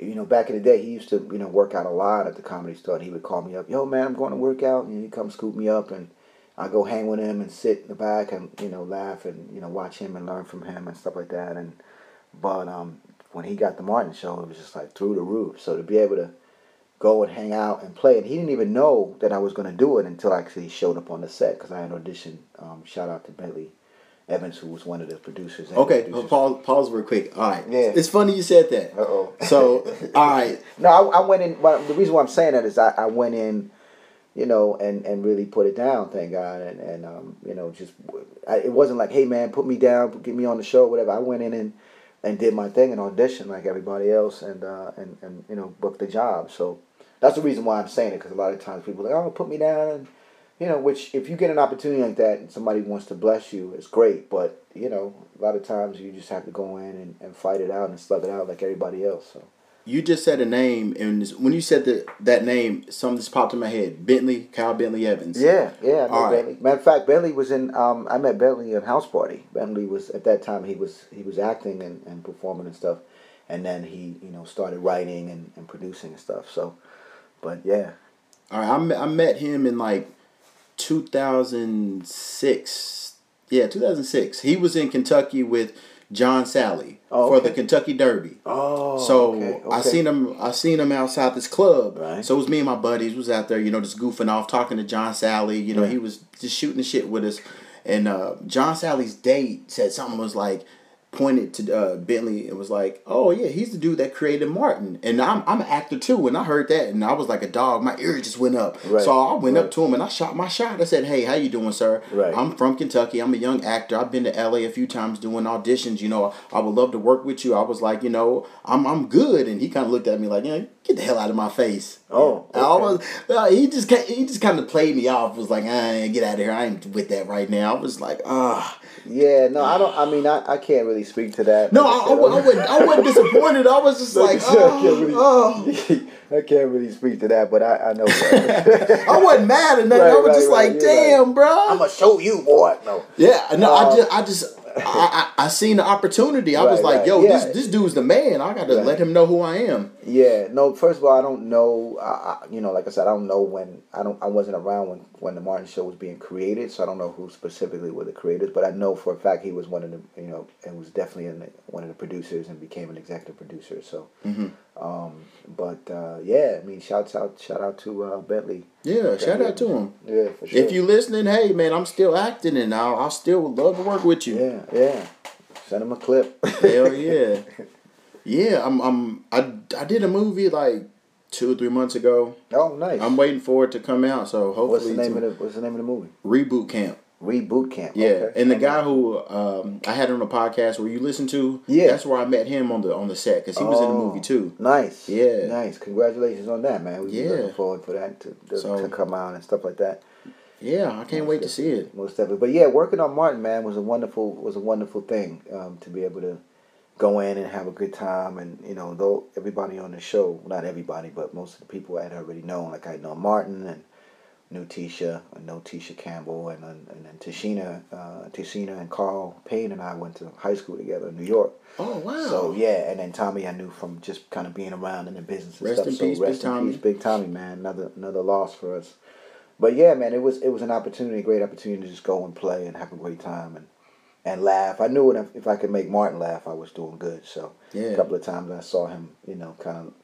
you know, back in the day, he used to you know work out a lot at the comedy store. And he would call me up, "Yo, man, I'm going to work out," and he'd come scoop me up, and I go hang with him and sit in the back and you know laugh and you know watch him and learn from him and stuff like that. And but um, when he got the Martin show, it was just like through the roof. So to be able to go and hang out and play. And he didn't even know that I was going to do it until I actually showed up on the set because I had auditioned. Um, shout out to Bentley Evans, who was one of the producers. Okay, producers. pause pause real quick. All right. Yeah. It's funny you said that. Uh-oh. So, all right. No, I, I went in. But the reason why I'm saying that is I, I went in, you know, and, and really put it down. Thank God, and and um, you know, just I, it wasn't like, hey man, put me down, get me on the show, whatever. I went in and and did my thing and auditioned like everybody else, and uh, and and you know, booked the job. So that's the reason why I'm saying it because a lot of times people are like, oh, put me down, and you know, which if you get an opportunity like that and somebody wants to bless you, it's great. But you know, a lot of times you just have to go in and, and fight it out and slug it out like everybody else. So. You just said a name, and when you said that that name, something just popped in my head. Bentley, Kyle Bentley Evans. Yeah, yeah. I right. Bentley. Matter of fact, Bentley was in. Um, I met Bentley at House Party. Bentley was at that time. He was he was acting and, and performing and stuff, and then he you know started writing and, and producing and stuff. So, but yeah, All right. I met, I met him in like 2006. Yeah, 2006. He was in Kentucky with John Salley Oh, for the Kentucky Derby. Oh, so okay, I seen him. I seen him outside this club. Right. So it was me and my buddies was out there, you know, just goofing off, talking to John Salley. You know, Yeah. he was just shooting the shit with us. And uh, John Salley's date said something was like pointed to uh, Bentley and was like, "Oh yeah, he's the dude that created Martin." And I'm I'm an actor too. And I heard that, and I was like a dog. My ear just went up. Right, So I went up to him and I shot my shot. I said, "Hey, how you doing, sir? Right. I'm from Kentucky. I'm a young actor. I've been to LA a few times doing auditions. You know, I would love to work with you." I was like, "You know, I'm I'm good." And he kind of looked at me like, "Yeah, get the hell out of my face." Oh, And I was. uh, he just he just kind of played me off. Was like, "Ah, get out of here. I ain't with that right now." I was like, "Ah." Yeah. No, I don't. I mean, I, I can't really speak to that. No, Like I, I, I wasn't. I wasn't disappointed. I was just like, I can't oh, really- oh. I can't really speak to that, but I, I know. I wasn't mad or nothing. I Right, was just right, like, right. Damn, bro. I'm gonna show you, boy. No. Yeah, no, Uh, I just, I just, I, I, I seen the opportunity. I was like, right. yo, Yeah. this, this dude's the man. I gotta Right. let him know who I am. Yeah, no. First of all, I don't know. I, I, you know, like I said, I don't know when. I don't. I wasn't around when when the Martin Show was being created, so I don't know who specifically were the creators. But I know for a fact he was one of the. You know, and was definitely in the, one of the producers and became an executive producer. So, Mhm. um, but uh, yeah, I mean, shouts out, shout out to uh, Bentley. Yeah, shout out to him. Yeah, for sure. If you're listening, hey man, I'm still acting, and I'll, I still love to work with you. Yeah, yeah. Send him a clip. Hell yeah. Yeah, I'm I'm I, I did a movie like two or three months ago. oh, nice. I'm waiting for it to come out, so hopefully what's the name of the What's the name of the movie? Reboot Camp. Reboot Camp. Yeah, Okay. and the guy who um, I had on a podcast where you listen to, Yeah. that's where I met him on the on the set because he was in the Oh, movie too. Nice. Yeah. Nice. Congratulations on that, man. We've Yeah. looking forward for that to, to, So- to come out and stuff like that. Yeah, I can't wait to see it. Most definitely. But yeah, working on Martin, man, was a wonderful was a wonderful thing um, to be able to go in and have a good time. And you know, though everybody on the show, not everybody, but most of the people I had already known, like I know Martin and knew Tisha, I know Tisha Campbell, and and, and then Tichina, uh, Tichina and Carl Payne and I went to high school together in New York. Oh wow! So yeah, and then Tommy I knew from just kind of being around in the business and Rest stuff. in so peace, Big rest in Tommy. peace, Big Tommy, man. Another another loss for us. But yeah, man, it was it was an opportunity, a great opportunity to just go and play and have a great time and and laugh. I knew if, if I could make Martin laugh, I was doing good. So Yeah. a couple of times I saw him, you know, kind of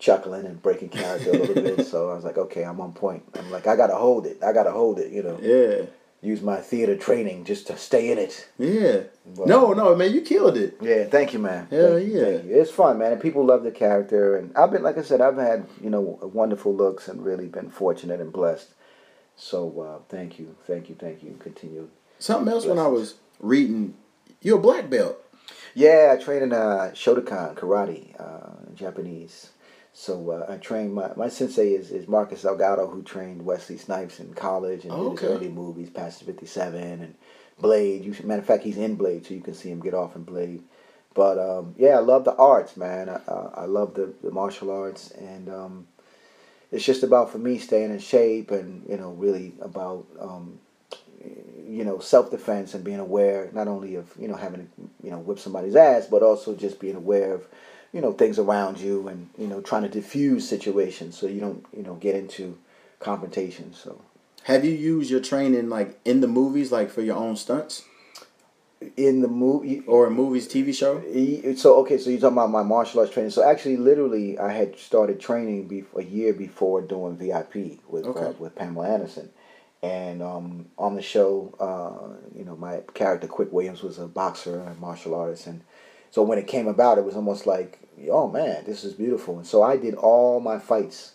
chuckling and breaking character a little bit. So I was like, okay, I'm on point. I'm like, I gotta hold it. I gotta hold it. You know, yeah, use my theater training just to stay in it. yeah. But- No, no, man, you killed it. Yeah, thank you, man. Hell Thank yeah. thank. It's fun, man. And people love the character, and I've been, like I said, I've had you know wonderful looks and really been fortunate and blessed. So uh, thank you, thank you, thank you. Continue. Something else when I was reading, you're a black belt. Yeah, I train in uh, Shotokan karate, uh, Japanese. So uh, I trained my my sensei is, is Marcus Delgado, who trained Wesley Snipes in college and Oh, did his early movies, Passenger Fifty Seven and Blade. You should, matter of fact, he's in Blade, so you can see him get off in Blade. But um, yeah, I love the arts, man. I, uh, I love the, the martial arts, and um, it's just about for me staying in shape, and you know, really about um, you know self defense and being aware not only of you know having to you know whip somebody's ass, but also just being aware of you know things around you, and you know trying to diffuse situations so you don't you know get into confrontation. So Have you used your training like in the movies, like for your own stunts, in the movie. or a movies TV show? So okay, so you're talking about my martial arts training. So actually, literally, I had started training be- a year before doing VIP with uh, with Pamela Anderson, and um, on the show, uh, you know, my character Quick Williams was a boxer and martial artist, and so when it came about, it was almost like, oh man, this is beautiful. And so I did all my fights,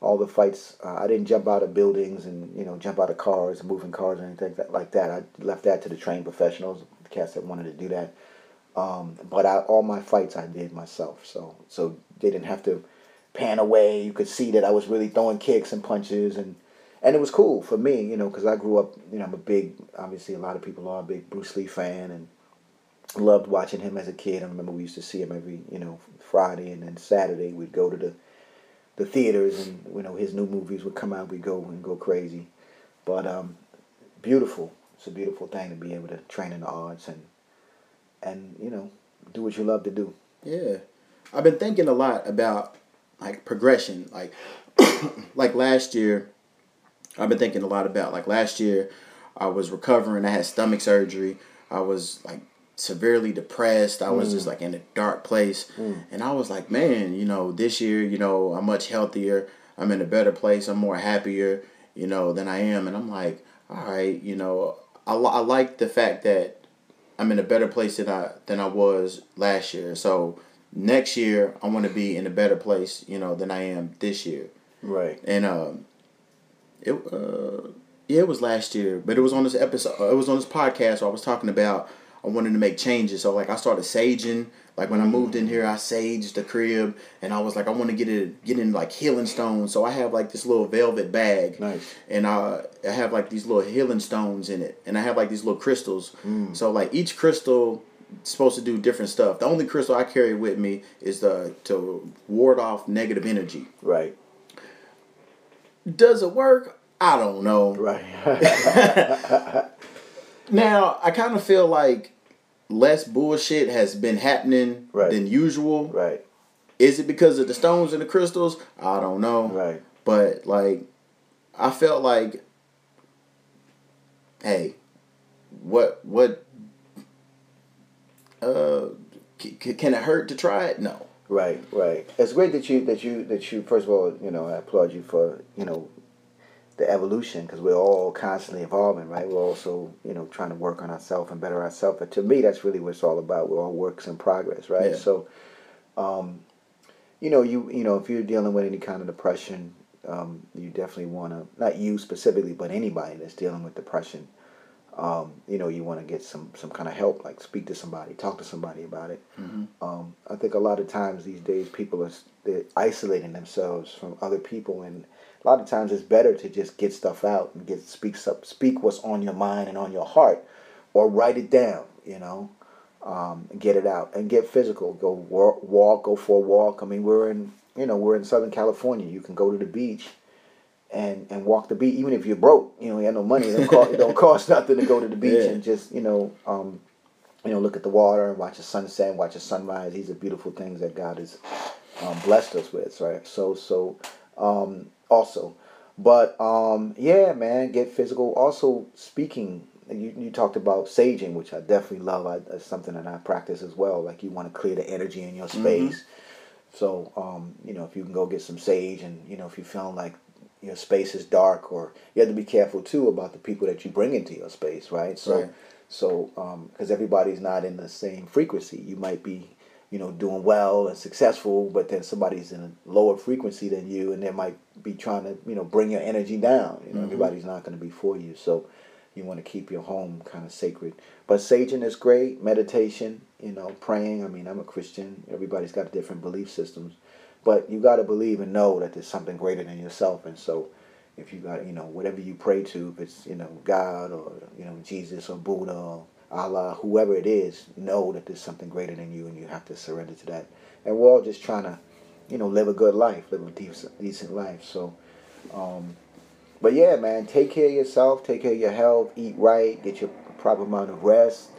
all the fights. Uh, I didn't jump out of buildings and you know jump out of cars moving cars or anything like that. I left that to the trained professionals, the cats that wanted to do that. Um, but I, all my fights I did myself, so so they didn't have to pan away. You could see that I was really throwing kicks and punches, and and it was cool for me, you know, because I grew up. You know, I'm a big, obviously a lot of people are a big Bruce Lee fan, and loved watching him as a kid. I remember we used to see him every you know Friday, and then Saturday we'd go to the the theaters, and you know his new movies would come out. We'd go and go crazy, but um, beautiful. It's a beautiful thing to be able to train in the arts and and you know do what you love to do. Yeah, I've been thinking a lot about like progression. Like, like last year, I've been thinking a lot about like last year. I was recovering. I had stomach surgery. I was like severely depressed. I was just like in a dark place, and I was like, man, you know, this year, you know, I'm much healthier. I'm in a better place. I'm more happier, you know, than I am. And I'm like, all right, you know, I, I like the fact that I'm in a better place than I than I was last year. So next year I want to be in a better place, you know, than I am this year. Right. And um, it uh, yeah, it was last year, but it was on this episode. It was on this podcast. Where I was talking about I wanted to make changes. So like I started saging. Like when I moved in here, I saged the crib, and I was like, I want to get it, get in like healing stones. So I have like this little velvet bag, Nice. and uh, I have like these little healing stones in it, and I have like these little crystals. So like each crystal is supposed to do different stuff. The only crystal I carry with me is the to ward off negative energy. Right. Does it work? I don't know. Right. Now I kind of feel like less bullshit has been happening Right. than usual. right. Is it because of the stones and the crystals? I don't know. Right. But like, I felt like, hey, what what? Uh, c- c- can it hurt to try it? No. Right, right. It's great that you that you that you first of all, you know, I applaud you for you know the evolution because we're all constantly evolving, right? We're also, you know, trying to work on ourselves and better ourselves. But to me, that's really what it's all about. We're all works in progress, right? Yeah. So, um, you know, you you know, if you're dealing with any kind of depression, um, you definitely want to not you specifically, but anybody that's dealing with depression, um, you know, you want to get some some kind of help, like speak to somebody, talk to somebody about it. Mm-hmm. Um, I think a lot of times these days people are they're isolating themselves from other people, and a lot of times it's better to just get stuff out and get speak up, speak what's on your mind and on your heart, or write it down. You know, um, get it out and get physical. Go walk, walk, go for a walk. I mean, we're in you know we're in Southern California. You can go to the beach. And, and walk the beach even if you're broke you know you have no money it don't cost, it don't cost nothing to go to the beach Yeah. and just you know um, you know, look at the water and watch the sunset, and watch the sunrise. These are beautiful things that God has um, blessed us with, right? So, so um, also, but um, yeah, man, get physical. Also, speaking, you, you talked about saging, which I definitely love. I, that's something that I practice as well. Like you want to clear the energy in your space. So, um, you know, if you can go get some sage, and you know, if you're feeling like your space is dark, or you have to be careful too about the people that you bring into your space, right? So, Right. so because everybody's not in the same frequency, you might be, you know, doing well and successful, but then somebody's in a lower frequency than you, and they might be trying to, you know, bring your energy down. You know, Mhm. everybody's not going to be for you, so you want to keep your home kind of sacred. But saging is great, meditation, you know, praying. I mean, I'm a Christian. Everybody's got different belief systems, but you got to believe and know that there's something greater than yourself, and so. If you got, you know, whatever you pray to, if it's, you know, God or, you know, Jesus or Buddha or Allah, whoever it is, know that there's something greater than you and you have to surrender to that. And we're all just trying to, you know, live a good life, live a decent, decent life. So, um, but yeah, man, take care of yourself, take care of your health, eat right, get your proper amount of rest.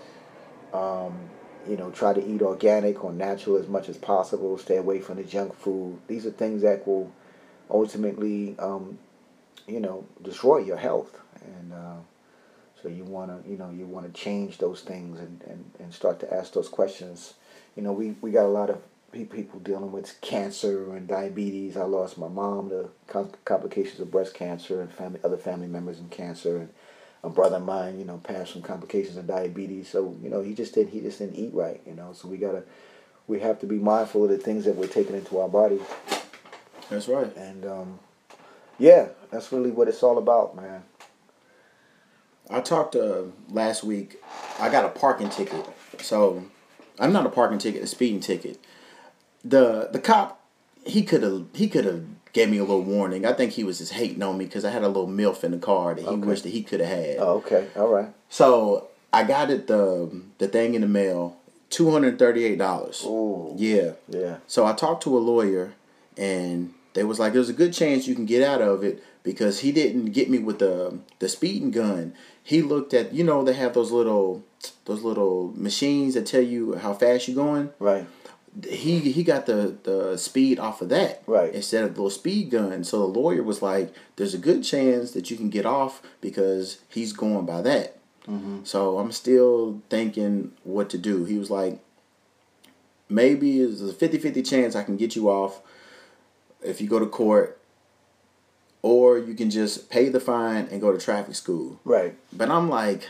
Um, you know, try to eat organic or natural as much as possible. Stay away from the junk food. These are things that will ultimately, um, you know, destroy your health. And uh, so you want to, you know, you want to change those things and, and, and start to ask those questions. You know, we, we got a lot of people dealing with cancer and diabetes. I lost my mom to complications of breast cancer and family other family members in cancer and a brother of mine, you know, passed from complications of diabetes. So, you know, he just didn't, he just didn't eat right, you know. So we gotta we have to be mindful of the things that we're taking into our body. That's right. And um, yeah, that's really what it's all about, man. I talked uh, last week. I got a parking ticket. So I'm not a parking ticket, a speeding ticket. The the cop he could have he could have gave me a little warning. I think he was just hating on me because I had a little milf in the car that he Okay. wished that he could have had. Oh, okay, all right. So I got it the the thing in the mail, two hundred thirty eight dollars. Yeah. yeah. So I talked to a lawyer, and they was like, "There's a good chance you can get out of it because he didn't get me with the the speeding gun. He looked at you know they have those little those little machines that tell you how fast you're going. Right. He he got the the speed off of that Right. instead of the little speed gun. So the lawyer was like, "There's a good chance that you can get off because he's going by that." Mm-hmm. So I'm still thinking what to do. He was like, maybe there's a 50 50 chance I can get you off if you go to court, or you can just pay the fine and go to traffic school. Right. But I'm like,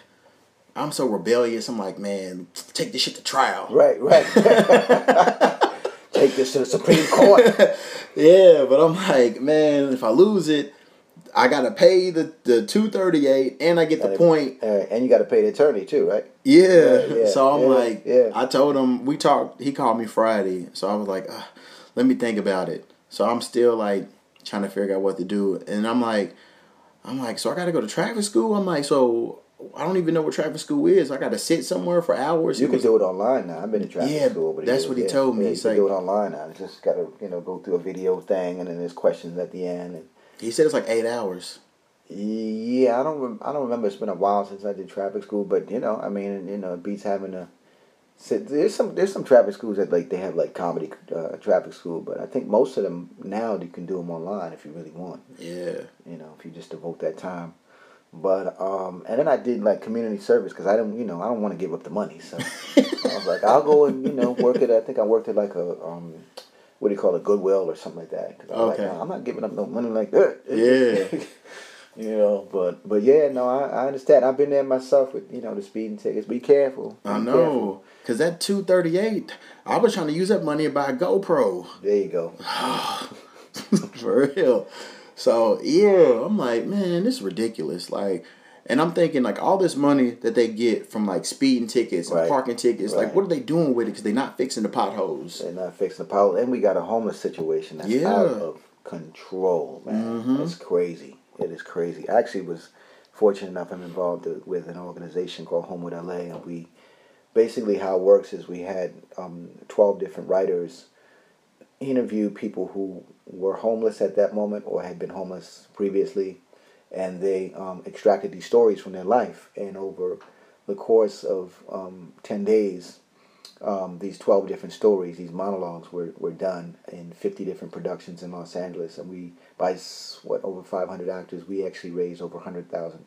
I'm so rebellious. I'm like, man, take this shit to trial. Right. Right. Take this to the Supreme Court. Yeah, but I'm like, man, if I lose it, I gotta pay the, the 238 and I get the it- point. Uh, and you got to pay the attorney too, right? Yeah. yeah, so I'm yeah, like, yeah. I told him we talked. He called me Friday, so I was like, "Ugh, let me think about it. So I'm still like trying to figure out what to do, and I'm like, I'm like, so I got to go to traffic school. I'm like, so I don't even know what traffic school is. I got to sit somewhere for hours. You can do it online now. I've been to traffic Yeah, school. But that's what he yeah. told me. Yeah, you He's can like- do it online now. You just got to you know go through a video thing, and then there's questions at the end. And He said it's like eight hours. yeah, I don't I don't remember. It's been a while since I did traffic school, but you know, I mean, you know, it beats having a. sit- There's some there's some traffic schools that like they have like comedy uh, traffic school, but I think most of them now you can do them online if you really want. Yeah. you know, if you just devote that time. But um, and then I did like community service because I don't, you know, I don't want to give up the money. So I was like, I'll go and you know work at. I think I worked at like a um, what do you call it, Goodwill or something like that. 'Cause I was Okay. like, "Nah, I'm not giving up no money like that. Yeah. You know, but but yeah, no, I, I understand. I've been there myself with you know the speeding tickets. Be careful. Be I careful. Cause that two thirty eight, I was trying to use that money to buy a GoPro. There you go. For real. So yeah, I'm like, man, this is ridiculous. Like, and I'm thinking like all this money that they get from like speeding tickets and Right. parking tickets, like what are they doing with it? Because they're not fixing the potholes. They're not fixing the potholes, and we got a homeless situation that's Yeah. out of control, man. Mhm. It's crazy. It is crazy. I actually was fortunate enough. I'm involved with an organization called Homewood LA, and we basically how it works is we had um, 12 different writers interview people who were homeless at that moment or had been homeless previously, and they um, extracted these stories from their life. And over the course of um, 10 days, um, these 12 different stories, these monologues were, were done in 50 different productions in Los Angeles. And we, by what, over 500 actors, we actually raised over 100000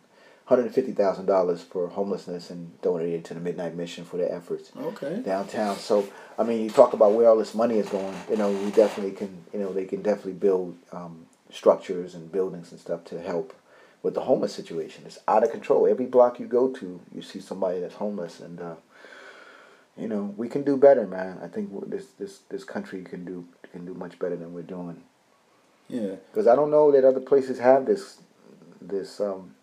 $150,000 for homelessness and donated to the Midnight Mission for their efforts Okay. downtown. So, I mean, you talk about where all this money is going. You know, we definitely can. You know, they can definitely build um, structures and buildings and stuff to help with the homeless situation. It's out of control. Every block you go to, you see somebody that's homeless, and uh, you know, we can do better, man. I think this this this country can do can do much better than we're doing. Yeah. Because I don't know that other places have this this um,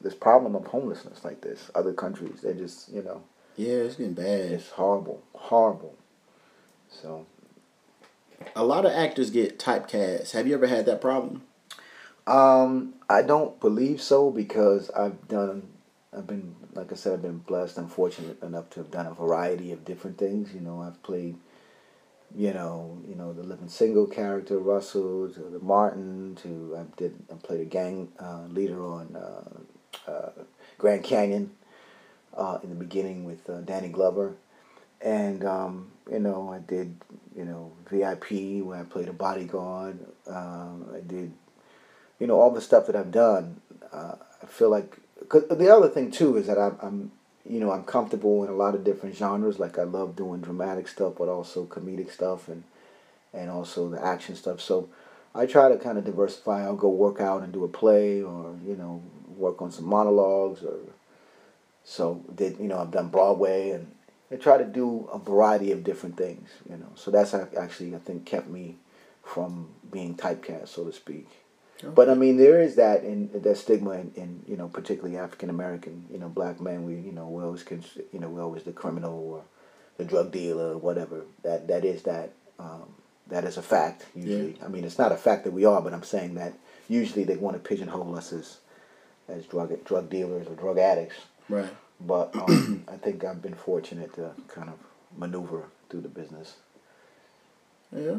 this problem of homelessness like this. Other countries, they just you know. Yeah, it's getting bad. It's horrible, horrible. So A lot of actors get typecast. Have you ever had that problem? Um, I don't believe so because I've done, I've been, like I said, I've been blessed and fortunate enough to have done a variety of different things. You know, I've played, you know, you know, the living single character Russell to the Martin to I did I played a gang uh, leader on uh, uh, Grand Canyon uh, in the beginning with uh, Danny Glover, and um, you know I did you know VIP where I played a bodyguard. Um, I did you know all the stuff that I've done, uh, I feel like cause the other thing too is that I'm, I'm you know I'm comfortable in a lot of different genres. Like I love doing dramatic stuff, but also comedic stuff and and also the action stuff. So I try to kind of diversify. I'll go work out and do a play, or you know work on some monologues, or so did you know I've done Broadway and I try to do a variety of different things. You know, so that's actually I think kept me from being typecast, so to speak. But I mean, there is that in that stigma in, in you know, particularly African American, you know, black men. We you know we always cons- you know we always the criminal or the drug dealer or whatever. That that is that um, that is a fact usually. I mean, it's not a fact that we are, but I'm saying that usually they want to pigeonhole us as as drug drug dealers or drug addicts. Right. But um, I think I've been fortunate to kind of maneuver through the business. Yeah.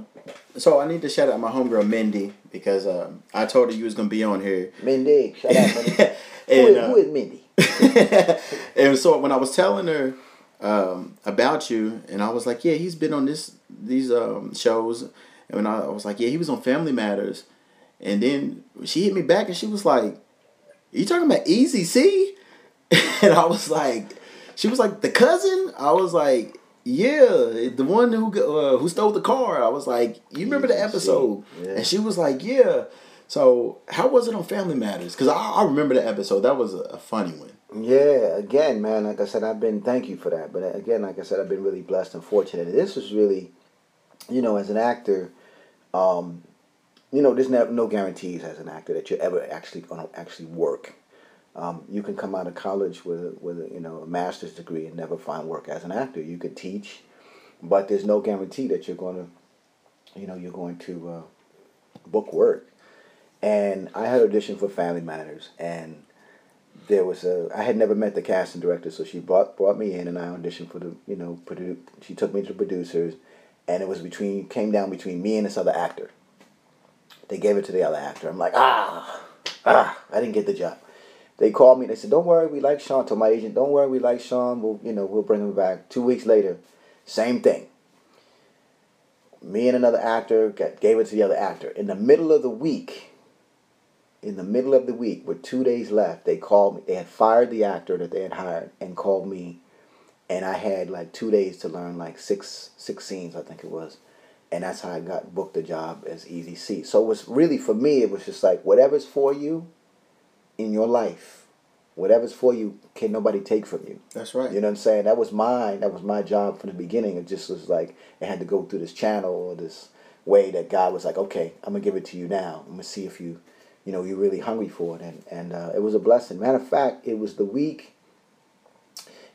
So I need to shout out my homegirl Mindy because um, I told her you was gonna be on here. Mindy, shout out Mindy. and, uh, who is Mindy? and so when I was telling her um, about you, and I was like, yeah, he's been on this these um, shows, and when I, I was like, yeah, he was on Family Matters, and then she hit me back and she was like, you talking about Easy C? and I was like, she was like the cousin. I was like. Yeah, the one who uh, who stole the car. I was like, you remember the episode? yeah. And she was like, yeah. So how was it on Family Matters? Because I, I remember the episode. That was a, a funny one. Yeah, again, man, like I said, I've been, thank you for that. But uh, again, like I said, I've been really blessed and fortunate. This was really, you know, as an actor, um, you know, there's no, guarantees as an actor that you're ever actually going to actually work. Um, you can come out of college with with you know a master's degree and never find work as an actor. You could teach, but there's no guarantee that you're going to, you know, you're going to uh, book work. And I had auditioned for Family Matters, and there was a I had never met the casting director, so she brought brought me in, and I auditioned for the you know produ- She took me to the producers, and it was between came down between me and this other actor. They gave it to the other actor. I'm like ah ah I didn't get the job. They called me. They said, "Don't worry, we like Shaun." Told my agent, "Don't worry, we like Shaun. We'll you know we'll bring him back." Two weeks later, same thing. Me and another actor got, gave it to the other actor. In the middle of the week, in the middle of the week, with two days left, they called me. They had fired the actor that they had hired and called me, and I had like two days to learn like six six scenes, I think it was, and that's how I got booked the job as Easy C. So it was really for me, it was just like whatever's for you, in your life, whatever's for you, can nobody take from you. That's right. You know what I'm saying? That was mine. That was my job from the beginning. It just was like it had to go through this channel or this way that God was like, okay, I'm gonna give it to you now. I'm gonna see if you, you know, you're really hungry for it. And and uh, it was a blessing. Matter of fact, it was the week.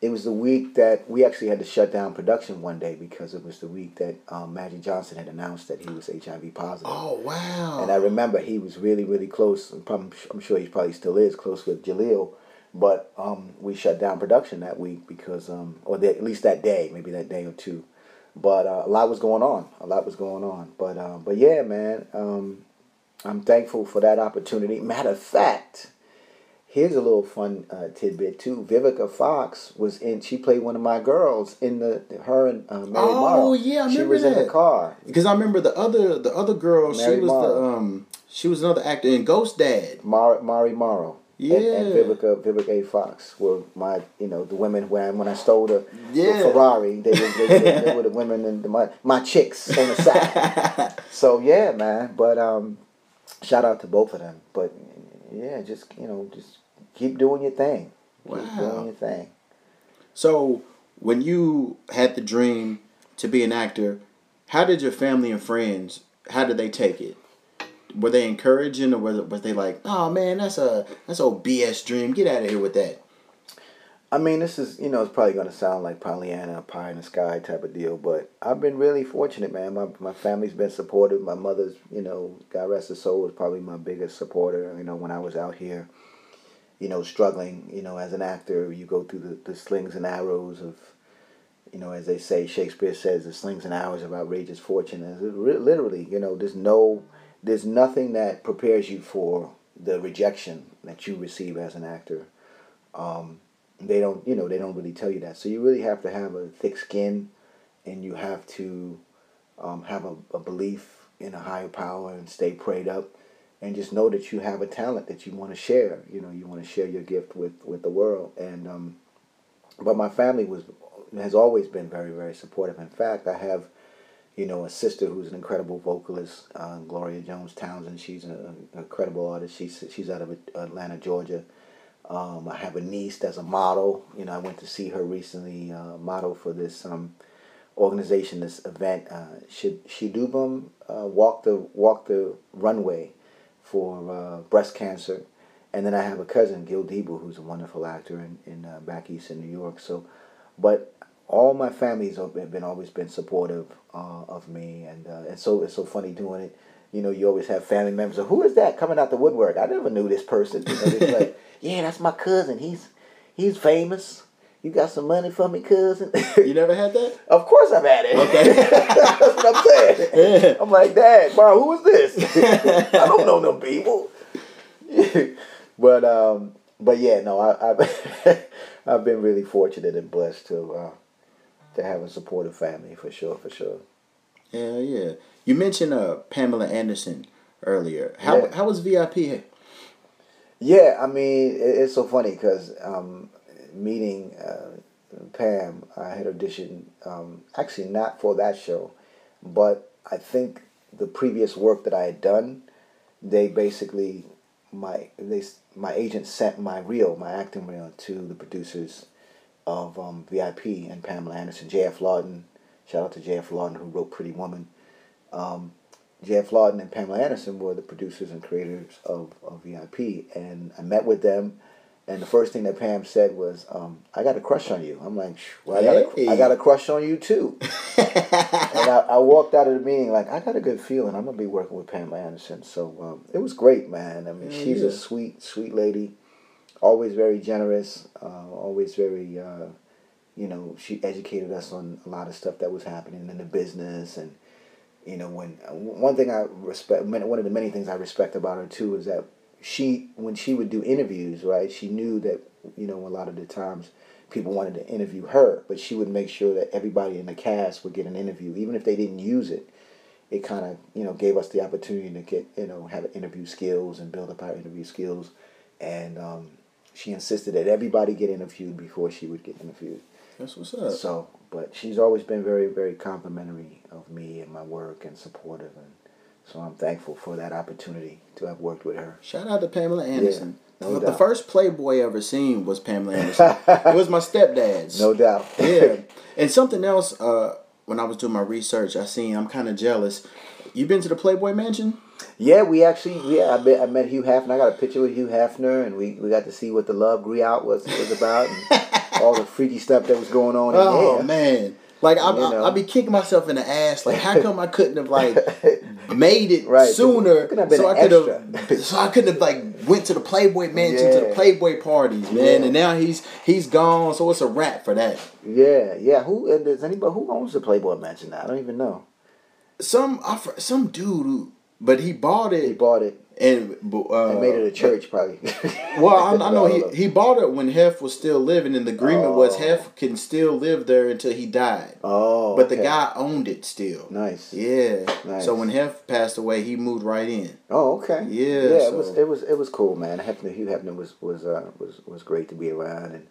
It was the week that we actually had to shut down production one day because it was the week that um, Magic Johnson had announced that he was HIV positive. Oh wow. And I remember he was really, really close. I'm, I'm sure he probably still is close with Jaleel. But um, we shut down production that week because, um, or the, at least that day, maybe that day or two. But uh, a lot was going on. A lot was going on. But uh, but yeah, man, um, I'm thankful for that opportunity. Matter of fact, here's a little fun uh, tidbit too. Vivica Fox was in. She played one of my girls in the her and uh, Mari Oh, Morrow. yeah, I she remember was in that. the car. Because I remember the other the other girl. Mari she was Morrow. the um she was another actor in Ghost Dad. Mar- Mari Morrow. And, and Yeah. Vivica, Vivica A. Fox were my, you know, the women when when I stole the, the Ferrari, they, were- they, they, they were the women and the, my my chicks on the side. so yeah, man. But um, shout out to both of them. But yeah, just you know, just keep doing your thing. Keep doing your thing. So when you had the dream to be an actor, how did your family and friends how did they take it? Were they encouraging or was, was they like, oh man, that's a that's old BS dream. Get out of here with that. I mean, this is, you know, it's probably going to sound like Pollyanna, pie in the sky type of deal, but I've been really fortunate, man. My, my family's been supportive. My mother's, you know, God rest her soul, was probably my biggest supporter, you know, when I was out here, you know, struggling, you know, as an actor. You go through the, the slings and arrows of, you know, as they say, Shakespeare says, the slings and arrows of outrageous fortune. Literally, you know, there's no, there's nothing that prepares you for the rejection that you receive as an actor. Um, they don't you know they don't really tell you that so you really have to have a thick skin and you have to um, have a, a belief in a higher power and stay prayed up and just know that you have a talent that you want to share you know you want to share your gift with with the world. And um, but my family was has always been very very supportive. In fact i have you know a sister who's an incredible vocalist uh, gloria jones townsend. She's an incredible artist. She's she's out of atlanta georgia. Um, I have a niece that's a model. You know, I went to see her recently, uh, model for this um, organization, this event. Uh, Shid- Shidubam uh, walk the walk the runway for uh, breast cancer, and then I have a cousin, Gil Debo, who's a wonderful actor in, in uh, back east in New York. So, but all my families have been, been always been supportive uh, of me, and uh, and so it's so funny doing it. You know, you always have family members. Who is that coming out the woodwork? I never knew this person. You know, it's like, yeah, that's my cousin. He's he's famous. You got some money for me, cousin? You never had that? of course I've had it. Okay. that's what I'm saying. I'm like, Dad, bro, who is this? I don't know them people. but um, but yeah, no, I, I've I've been really fortunate and blessed to uh, to have a supportive family for sure, for sure. Yeah, yeah. You mentioned uh Pamela Anderson earlier. How Yeah. how was VIP? Yeah, I mean, it, it's so funny because um, meeting uh, Pam, I had auditioned um, actually not for that show, but I think the previous work that I had done, they basically my they my agent sent my reel, my acting reel, to the producers of um, VIP and Pamela Anderson, J.F. Lawton. Shout out to J.F. Lawton who wrote Pretty Woman. Um, J.F. Lawton and Pamela Anderson were the producers and creators of, of VIP. And I met with them, and the first thing that Pam said was, um, I got a crush on you. I'm like, well, I, got a, Hey. I got a crush on you too. and I, I walked out of the meeting like, I got a good feeling. I'm going to be working with Pam Anderson. So um, it was great, man. I mean, Hell she's a sweet, sweet lady. Always very generous. Uh, always very, uh, you know, she educated us on a lot of stuff that was happening in the business and you know when one thing I respect one of the many things I respect about her too is that she when she would do interviews right she knew that you know a lot of the times people wanted to interview her but she would make sure that everybody in the cast would get an interview. Even if they didn't use it it kind of you know gave us the opportunity to get you know have interview skills and build up our interview skills. And um, she insisted that everybody get interviewed before she would get interviewed. That's what's up. so, but she's always been very, very complimentary of me and my work and supportive, and so I'm thankful for that opportunity to have worked with her. Shout out to Pamela Anderson. No the doubt. first Playboy I ever seen was Pamela Anderson. it was my stepdad's. No doubt. yeah. And something else, uh, when I was doing my research, I seen I'm kind of jealous. You been to the Playboy Mansion? Yeah, we actually yeah, I met I met Hugh Hefner. I got a picture with Hugh Hefner, and we, we got to see what the love griot was was about, and all the freaky stuff that was going on. Oh in there. man. Like I, You know. I, I be kicking myself in the ass. Like how come I couldn't have like made it Right. sooner? Couldn't have been so I could have. So I couldn't have like went to the Playboy Mansion to the Playboy parties, man. Yeah. And now he's he's gone. So it's a wrap for that. Yeah, yeah. Who uh, does anybody who owns the Playboy Mansion now? I don't even know. Some I some dude, but he bought it. He bought it and uh, and made it a church, probably. Well, I, I know he, he bought it when Hef was still living, and the agreement was Oh. Hef can still live there until he died. Oh, But the okay. guy owned it still. Nice. Yeah. Nice. So when Hef passed away, he moved right in. Oh, okay. Yeah, Yeah, it was it was it was cool, man. Hefner, Hugh Hefner was was uh, was was great to be around and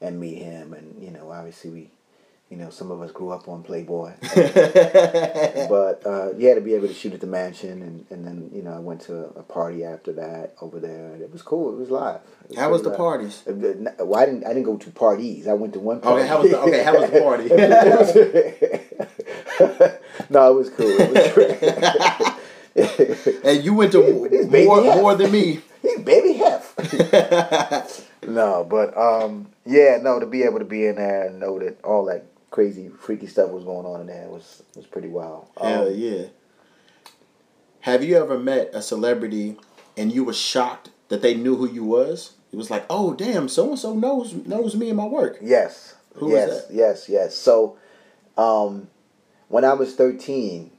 and meet him, and you know, obviously we, you know, some of us grew up on Playboy, but uh, yeah, to be able to shoot at the mansion, and and then you know, I went to a party after that over there, and it was cool. It was live. It How was the live. parties? Uh, Well, I didn't. I didn't go to parties. I went to one party. Okay, how was the- okay, how was the party? no, it was cool. It was. And you went to more, more than me. He's baby Hef. no, but um, yeah, no, to be able to be in there and know that all that crazy, freaky stuff was going on in there was was pretty wild. Hell Um, yeah. Have you ever met a celebrity and you were shocked that they knew who you was? It was like, oh damn, so and so knows knows me and my work. Yes. Who was yes, that? yes, yes. So, um, when I was thirteen,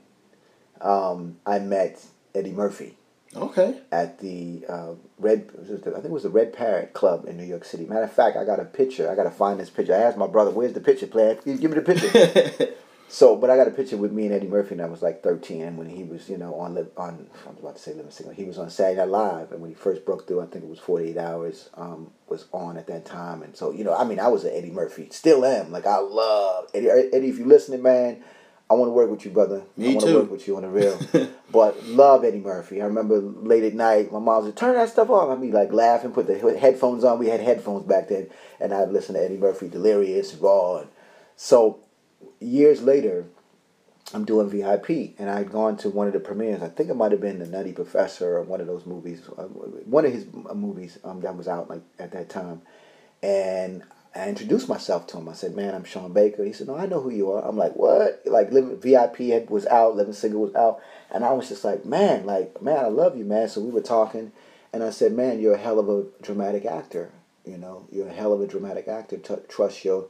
um, I met Eddie Murphy. Okay. at the uh, Red, I think it was the Red Parrot Club in New York City. Matter of fact, I got a picture. I got to find this picture. I asked my brother, "Where's the picture, player? Give me the picture." so, but I got a picture with me and Eddie Murphy, and I was like thirteen, and when he was, you know, on on I was about to say Living Single, he was on Saturday Night Live, and when he first broke through, I think it was Forty Eight Hours um, was on at that time, and so you know, I mean, I was an Eddie Murphy, still am. Like I love Eddie. Eddie, if you're listening, man. I want to work with you, brother. Me I want too. to work with you on the real. but love Eddie Murphy. I remember late at night, my mom would turn that stuff off. I'd be like laughing, put the headphones on. We had headphones back then, and I'd listen to Eddie Murphy, Delirious, Raw. And so years later, I'm doing VIP, and I'd gone to one of the premieres. I think it might have been the Nutty Professor or one of those movies, uh, one of his uh, movies um, that was out like at that time. And I introduced myself to him. I said, "Man, I'm Shaun Baker." He said, "No, I know who you are." I'm like, "What?" Like, living VIP was out, Living Single was out, and I was just like, "Man, like, man, I love you, man." So we were talking, and I said, "Man, you're a hell of a dramatic actor. You know, you're a hell of a dramatic actor. T- trust your,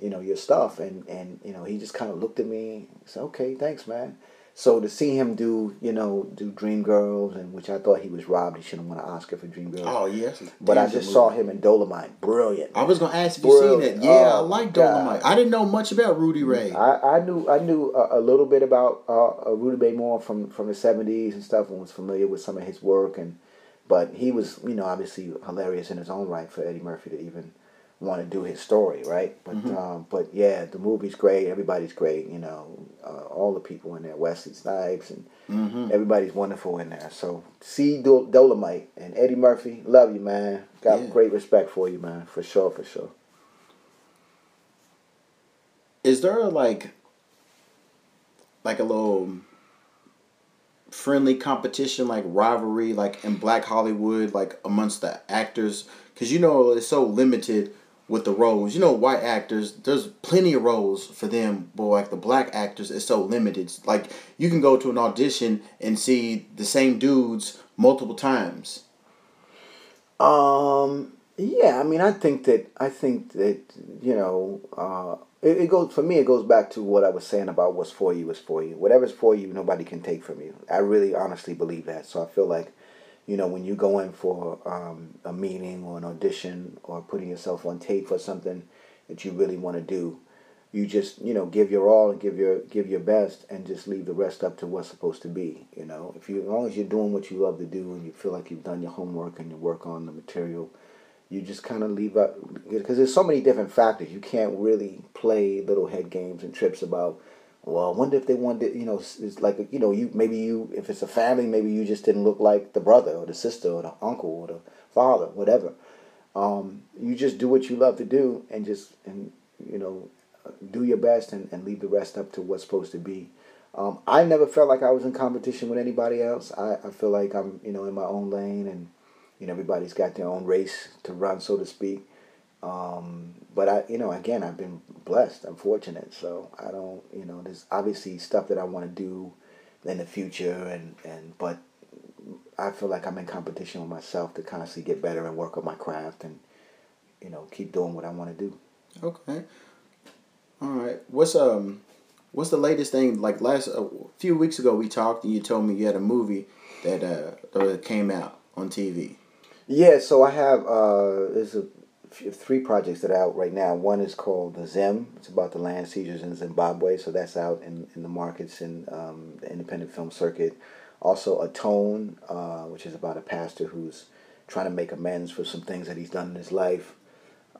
you know, your stuff." And and you know, he just kind of looked at me. and said, "Okay, thanks, man." So to see him do, you know, do Dreamgirls, and which I thought he was robbed. He should have won an Oscar for Dreamgirls. Oh yes. but I just saw him in Dolomite. Brilliant. I was gonna ask if you seen it. Yeah, I Oh, like God. Dolomite. I didn't know much about Rudy Ray. I, I knew I knew a, a little bit about uh, uh, Rudy Ray Moore from from the seventies and stuff, and was familiar with some of his work. And but he was, you know, obviously hilarious in his own right for Eddie Murphy to even want to do his story, right? But um, but yeah, the movie's great. Everybody's great. You know, uh, all the people in there, Wesley Snipes, and Mm-hmm. everybody's wonderful in there. So see Dol- Dolomite and Eddie Murphy, love you, man. Got Yeah. great respect for you, man, for sure, for sure. Is there like like a little friendly competition, like rivalry, like in Black Hollywood, like amongst the actors? Because you know it's so limited with the roles. You know, white actors, there's plenty of roles for them, but like the black actors, it's so limited. Like you can go to an audition and see the same dudes multiple times. Um. Yeah. I mean, I think that I think that you know, uh, it, it goes for me. It goes back to what I was saying about what's for you is for you. Whatever's for you, nobody can take from you. I really, honestly believe that. So I feel like, you know, when you go in for um, a meeting or an audition or putting yourself on tape for something that you really want to do, you just you know give your all and give your give your best and just leave the rest up to what's supposed to be you know? If you as long as you're doing what you love to do and you feel like you've done your homework and you work on the material you just kind of leave out because there's so many different factors. You can't really play little head games and trips about well, I wonder if they wanted, you know, it's like you know, you maybe you if it's a family, maybe you just didn't look like the brother or the sister or the uncle or the father, whatever. Um, you just do what you love to do and just and you know, do your best and, and leave the rest up to what's supposed to be. Um, I never felt like I was in competition with anybody else. I, I feel like I'm you know in my own lane and you know everybody's got their own race to run, so to speak. Um, but I, you know, again, I've been blessed. I'm fortunate, so I don't, you know, there's obviously stuff that I want to do in the future, and and but I feel like I'm in competition with myself to constantly get better and work on my craft, and you know, keep doing what I want to do. Okay. All right. What's um, what's the latest thing? Like last a few weeks ago, we talked, and you told me you had a movie that uh that came out on TV. Yeah, so I have uh, there's a three projects that are out right now. One is called the Zim. It's about the land seizures in Zimbabwe, so that's out in, in the markets in um, the independent film circuit. Also, Atone, uh, which is about a pastor who's trying to make amends for some things that he's done in his life.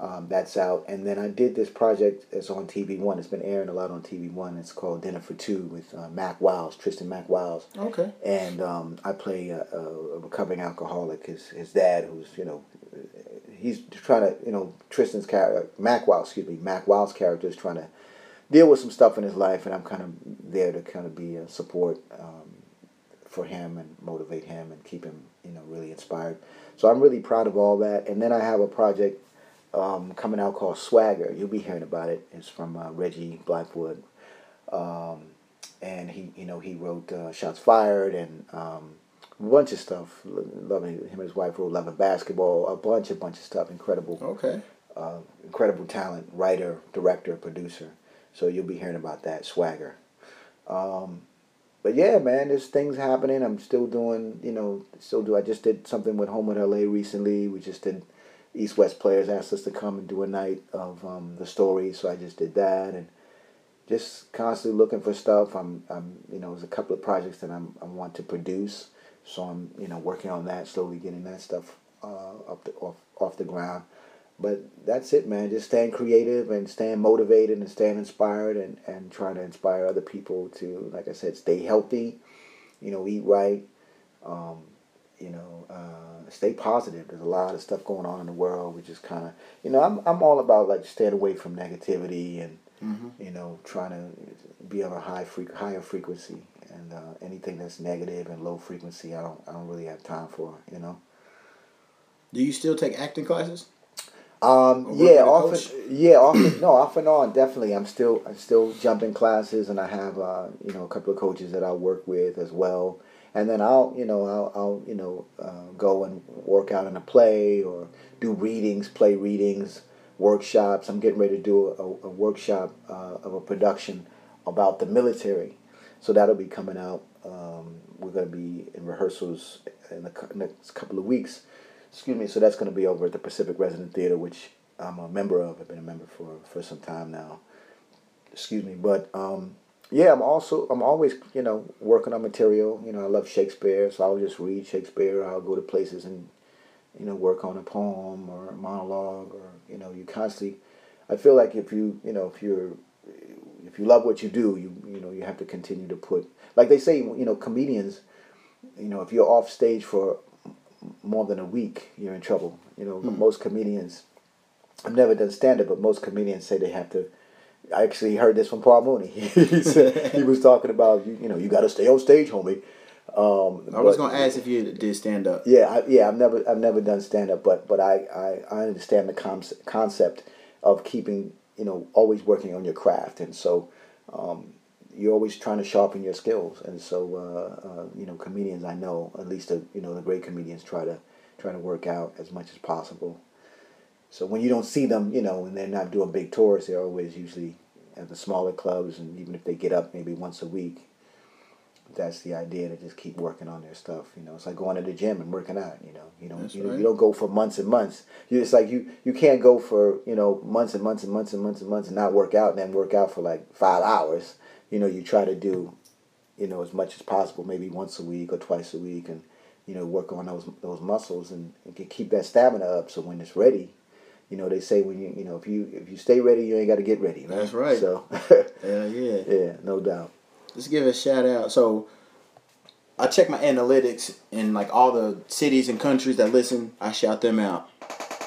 Um, that's out. And then I did this project. It's on TV One. It's been airing a lot on TV One. It's called Dinner for Two with uh, Mack Wilds, Tristan Mack Wilds Okay. and um, I play a, a, a recovering alcoholic. His his dad, who's you know, he's trying to you know Tristan's character, Mack Wilds, excuse me, Mack character is trying to deal with some stuff in his life, and I'm kind of there to kind of be a support um, for him and motivate him and keep him you know really inspired. So I'm really proud of all that. And then I have a project um, coming out called Swagger. You'll be hearing about it. It's from uh, Reggie Bythewood. Um, and he, you know, he wrote uh, Shots Fired and um, a bunch of stuff. Loving him and his wife wrote Love and Basketball. A bunch, a bunch of stuff. Incredible, Okay. uh, incredible talent. Writer, director, producer. So you'll be hearing about that Swagger. Um, but yeah, man, there's things happening. I'm still doing, you know, still do. I just did something with Home with LA recently. We just did. East West players asked us to come and do a night of um, the story, so I just did that and just constantly looking for stuff. I'm, I'm, you know, there's a couple of projects that I'm, I want to produce, so I'm, you know, working on that, slowly getting that stuff uh, up the, off, off the ground. But that's it, man. Just staying creative and staying motivated and staying inspired and, and trying to inspire other people to, like I said, stay healthy, you know, eat right, um, you know, uh, stay positive. There's a lot of stuff going on in the world. which is kind of, you know, I'm, I'm all about like staying away from negativity and, Mm-hmm. you know, trying to be on a high freq higher frequency, and uh, anything that's negative and low frequency, I don't, I don't really have time for, you know. Do you still take acting classes? Um, yeah, often, coach? yeah, often, no, off and on, definitely. I'm still, I still jump in classes, and I have, uh, you know, a couple of coaches that I work with as well. And then I'll, you know, I'll, I'll you know, uh, go and work out in a play or do readings, play readings, workshops. I'm getting ready to do a, a workshop uh, of a production about the military, so that'll be coming out. Um, we're going to be in rehearsals in the next couple of weeks. Excuse me. So that's going to be over at the Pacific Resident Theater, which I'm a member of. I've been a member for for some time now. Excuse me, but um, yeah, I'm also I'm always you know working on material. You know, I love Shakespeare, so I'll just read Shakespeare. I'll go to places and you know work on a poem or a monologue, or you know, you constantly. I feel like if you you know if you're if you love what you do, you you know you have to continue to put like they say you know comedians, you know if you're off stage for more than a week, you're in trouble. You know most comedians. I've never done stand up, but most comedians say they have to. I actually heard this from Paul Mooney. he said he was talking about you, you know you got to stay on stage, homie. Um, I was but- gonna ask if you did stand up. yeah, I, yeah, I've never, I've never done stand up, but but I, I, I understand the com- concept of keeping, you know, always working on your craft, and so um, you're always trying to sharpen your skills, and so uh, uh, you know, comedians I know, at least the you know the great comedians try to try to work out as much as possible. So when you don't see them, you know, and they're not doing big tours, they're always usually at the smaller clubs, and even if they get up maybe once a week, that's the idea to just keep working on their stuff. You know, it's like going to the gym and working out. You know, you don't you, right. you don't go for months and months. You it's like you you can't go for you know months and months and months and months and months and not work out and then work out for like five hours. You know, you try to do, you know, as much as possible, maybe once a week or twice a week, and you know work on those those muscles and, and keep that stamina up. So when it's ready. You know they say when you you know if you if you stay ready you ain't got to get ready right That's right. so Hell yeah. yeah, No doubt. Let's give a shout out. So I check my analytics and like all the cities and countries that listen, I shout them out.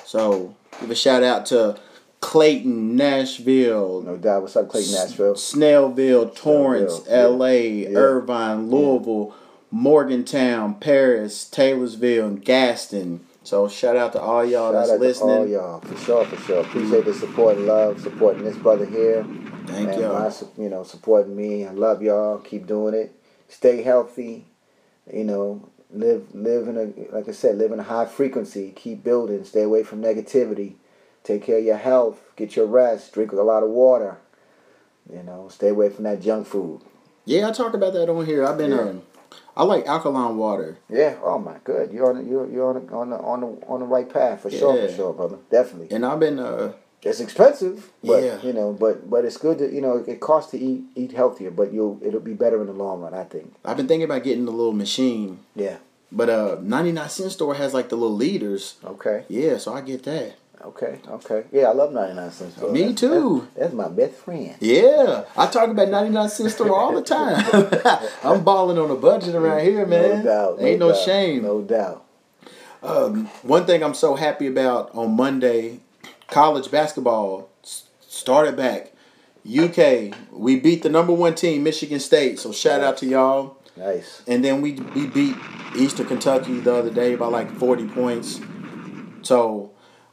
So give a shout out to Clayton, Nashville, No doubt. What's up, Clayton, Nashville? Snellville, Torrance, Snellville, LA, Yeah. Irvine, Louisville, Morgantown, Paris, Taylorsville, and Gaston. So shout out to all y'all Shout that's out listening. to all y'all for sure, for sure. Appreciate the support and love, supporting this brother here. Thank and y'all. my you know, supporting me. I love y'all. Keep doing it. Stay healthy. You know, live live in a like I said, live in a high frequency. Keep building. Stay away from negativity. Take care of your health. Get your rest. Drink a lot of water. You know, stay away from that junk food. Yeah, I talk about that on here. I've been Yeah. um, I like alkaline water. Yeah. Oh my. Good. You're on. The, you're you're on the, on the on the on the right path for sure. For sure, brother. Definitely. And I've been uh It's expensive, but Yeah. you know, but but it's good to you know it costs to eat eat healthier, but you'll it'll be better in the long run, I think. I've been thinking about getting the little machine. Yeah. But uh 99 cent store has like the little liters. Okay. Yeah, so I get that. Okay. Okay. Yeah, I love ninety nine cents store. Me That's- too. That's, that's my best friend. Yeah, I talk about 99 cent store all the time. I'm balling on a budget around here, man. No doubt. Ain't no, doubt, shame. No doubt. Um, one thing I'm so happy about on Monday, college basketball started back. UK, we beat the number one team, Michigan State. So shout out to y'all. Nice. And then we we beat Eastern Kentucky the other day by like 40 points. So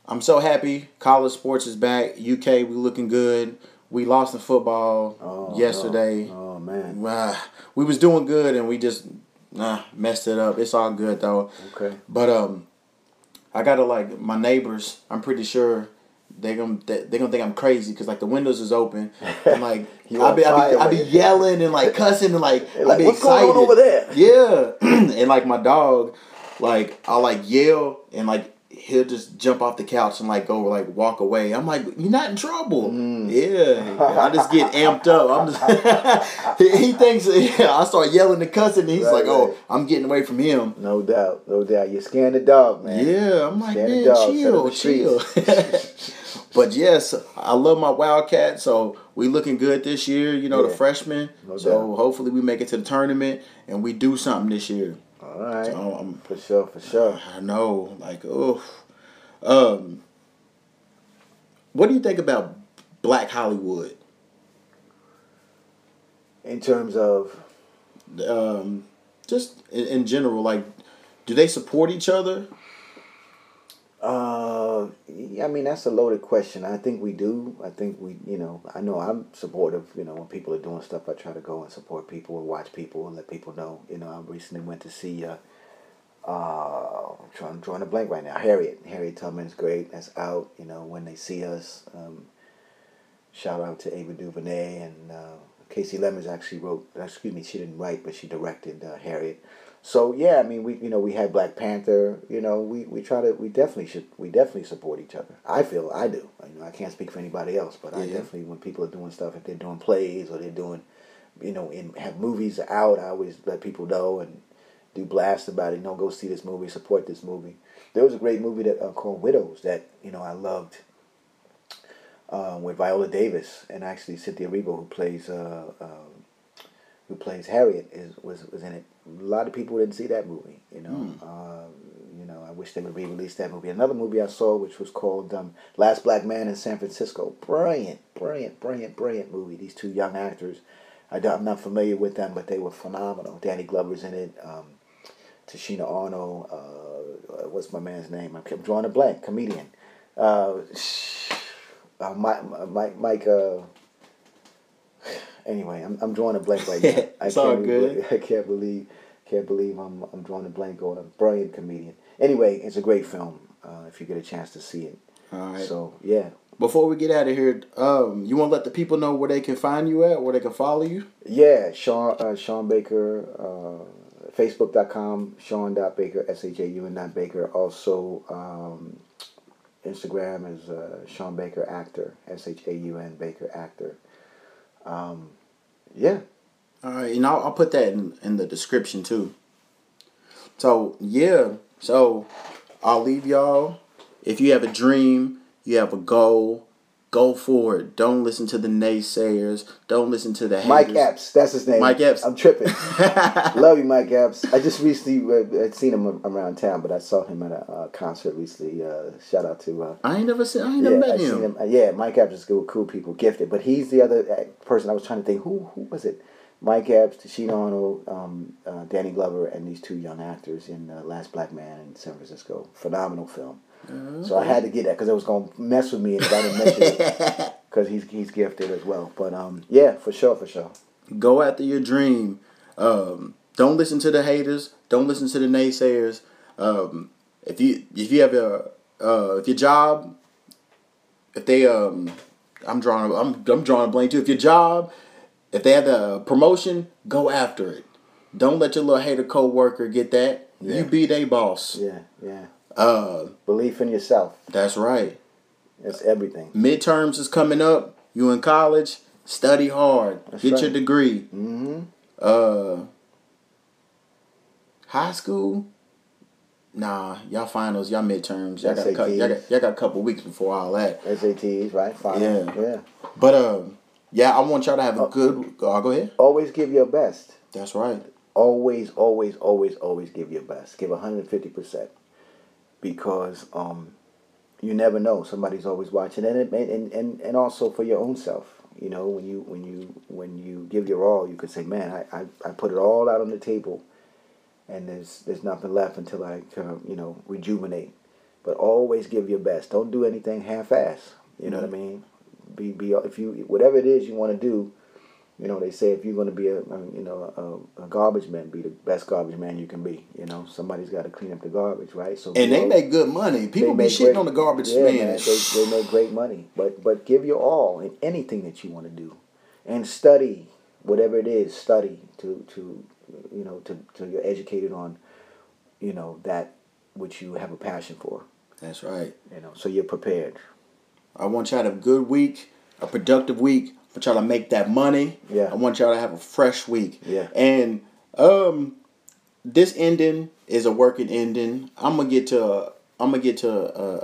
I'm so happy. College sports is back. UK, we looking good. We lost in football Oh, yesterday. Oh, oh, man. Ah, we was doing good and we just nah, messed it up. It's all good though. Okay. But um, I gotta like my neighbors. I'm pretty sure they gonna they, they gonna think I'm crazy because like the windows is open and like I be I be, I be yelling and like cussing and like They're I like, be "What's excited. going on over there?" Yeah, and like my dog, like I'll like yell and like he'll just jump off the couch and like go like walk away. I'm like, you're not in trouble. Mm. Yeah, I just get amped up. I'm just he, thinks yeah. I start yelling and cussing and he's Right, like, oh. I'm getting away from him. No doubt. No doubt. You're scaring the dog, man. Yeah, I'm like, the man, dog, chill, set up the chill. but yes, I love my Wildcat. so we looking good this year. You know, the freshmen. No so doubt. hopefully we make it to the tournament and we do something this year. All right. So I'm, For sure. For sure. I know, like, oh, um, what do you think about Black Hollywood? In terms of Um, just in, in general, like, do they support each other? Uh, I mean that's a loaded question. I think we do. I think we, you know, I know I'm supportive. You know, when people are doing stuff, I try to go and support people and watch people and let people know. You know, I recently went to see. Uh, uh, I'm trying, I'm drawing a blank right now. Harriet, Harriet Tubman's great. That's out. You know, when they see us. Um, shout out to Ava DuVernay and uh, Kasi Lemmons actually wrote. Excuse me, she didn't write, but she directed uh, Harriet. So yeah, I mean, we you know we had Black Panther. You know, we, we try to we definitely should we definitely support each other. I feel I do. You know, I can't speak for anybody else, but I Yeah. definitely when people are doing stuff, if they're doing plays or they're doing, you know, and have movies out, I always let people know and do blasts about it. You know, go see this movie, support this movie. There was a great movie that uh, called Widows that you know I loved. Uh, with Viola Davis and actually Cynthia Erivo, who plays uh, um, who plays Harriet, is was was in it. A lot of people didn't see that movie. You know, um, you know. I wish they would re-release that movie. Another movie I saw, which was called um, Last Black Man in San Francisco. Brilliant, brilliant, brilliant, brilliant movie. These two young actors. I don't, I'm not familiar with them, but they were phenomenal. Danny Glover's in it. Um, Tichina Arnold. Uh, what's my man's name? I'm, I'm drawing a blank. Comedian. Uh, uh, Mike. Mike. Mike uh, anyway, I'm, I'm drawing a blank right now. I It's all can't good. believe- I can't believe can't believe I'm I'm drawing a blank on a brilliant comedian. Anyway, it's a great film. Uh, if you get a chance to see it. All right. So yeah, Before we get out of here, um, you want to let the people know where they can find you at, where they can follow you? yeah. Shaun uh, Shaun Baker. Uh, Facebook.com Shaun.Baker S H A U N dot Baker. Also um, Instagram is uh, Shaun Baker Actor S H A U N Baker Actor. Um, yeah. All right, and I'll, I'll put that in, in the description too. So yeah, so I'll leave y'all. If you have a dream, you have a goal, Go for it. Don't listen to the naysayers. Don't listen to the haters. Mike Epps, that's his name. Mike Epps. I'm tripping. Love you, Mike Epps. I just recently uh, had seen him around town, but I saw him at a uh, concert recently. Uh, shout out to. Uh, I ain't never seen. I ain't yeah, never met him. seen him. uh, Yeah, Mike Epps is good, cool people, gifted. But he's the other uh, person I was trying to think. Who who was it? Mike Epps, Tichina Arnold, um, uh, Danny Glover, and these two young actors in uh, Last Black Man in San Francisco. Phenomenal film. So I had to get that because it was gonna mess with me if I didn't mention it because he's he's gifted as well. But um, yeah, for sure, for sure. Go after your dream. Um, don't listen to the haters. Don't listen to the naysayers. Um, if you if you have a uh, if your job, if they um, I'm drawing I'm I'm drawing a blank too. If your job, if they have the promotion, go after it. Don't let your little hater coworker get that. Yeah. You be their boss. Yeah, yeah. Uh, Belief in yourself. that's right. That's everything. Midterms is coming up. You in college? Study hard. That's Get right. your degree. Mm-hmm. Uh, high school? Nah, y'all finals, y'all midterms. Y'all got, a y'all, got, y'all got a couple weeks before all that. SATs, right? Fine. Yeah. yeah. But um, yeah, I want y'all to have a good. Uh, go ahead. Always give your best. That's right. always, always, always, always give your best. Give 150%. Because um, you never know. Somebody's always watching. And, it, and, and, and also for your own self. You know, when you when you when you give your all, you could say, "Man, I, I, I put it all out on the table, and there's there's nothing left until I you know rejuvenate." But always give your best. Don't do anything half-ass. You know what I mean? Be be if you whatever it is you want to do, you know, they say if you're going to be a, a you know a, a garbage man, be the best garbage man you can be. You know, somebody's got to clean up the garbage, right? So And they al- make good money. People be shitting great- on the garbage yeah, man. man. They, they make great money, but but give your all in anything that you want to do, and study whatever it is. Study to to you know to to you're educated on, you know that which you have a passion for. That's right. You know, so you're prepared. I want y'all to have a good week, a productive week. I want y'all to make that money. Yeah. I want y'all to have a fresh week. Yeah. And um, this ending is a working ending. I'm gonna get to. I'm gonna get to a,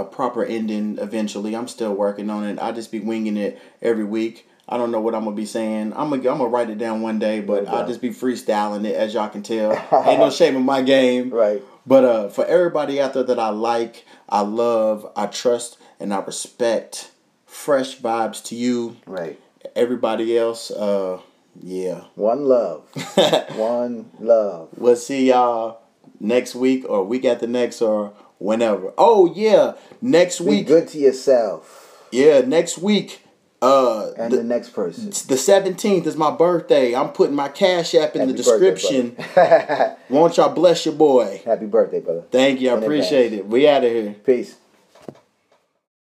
a, a proper ending eventually. I'm still working on it. I just be winging it every week. I don't know what I'm gonna be saying. I'm gonna I'm gonna write it down one day, but No I'll just be freestyling it as y'all can tell. Ain't no shame in my game. Right. But uh, for everybody out there that I like, I love, I trust, and I respect, fresh vibes to you. Right. Everybody else, uh, yeah. One love. One love. We'll see y'all next week or week after next or whenever. Oh yeah, next Be week. good to yourself Yeah, next week. Uh, and the, the next person. the seventeenth is my birthday. I'm putting my cash app in the Happy birthday, description. brother. Won't y'all bless your boy? Happy birthday, brother. Thank you. I In appreciate advance. it. We out of here. Peace.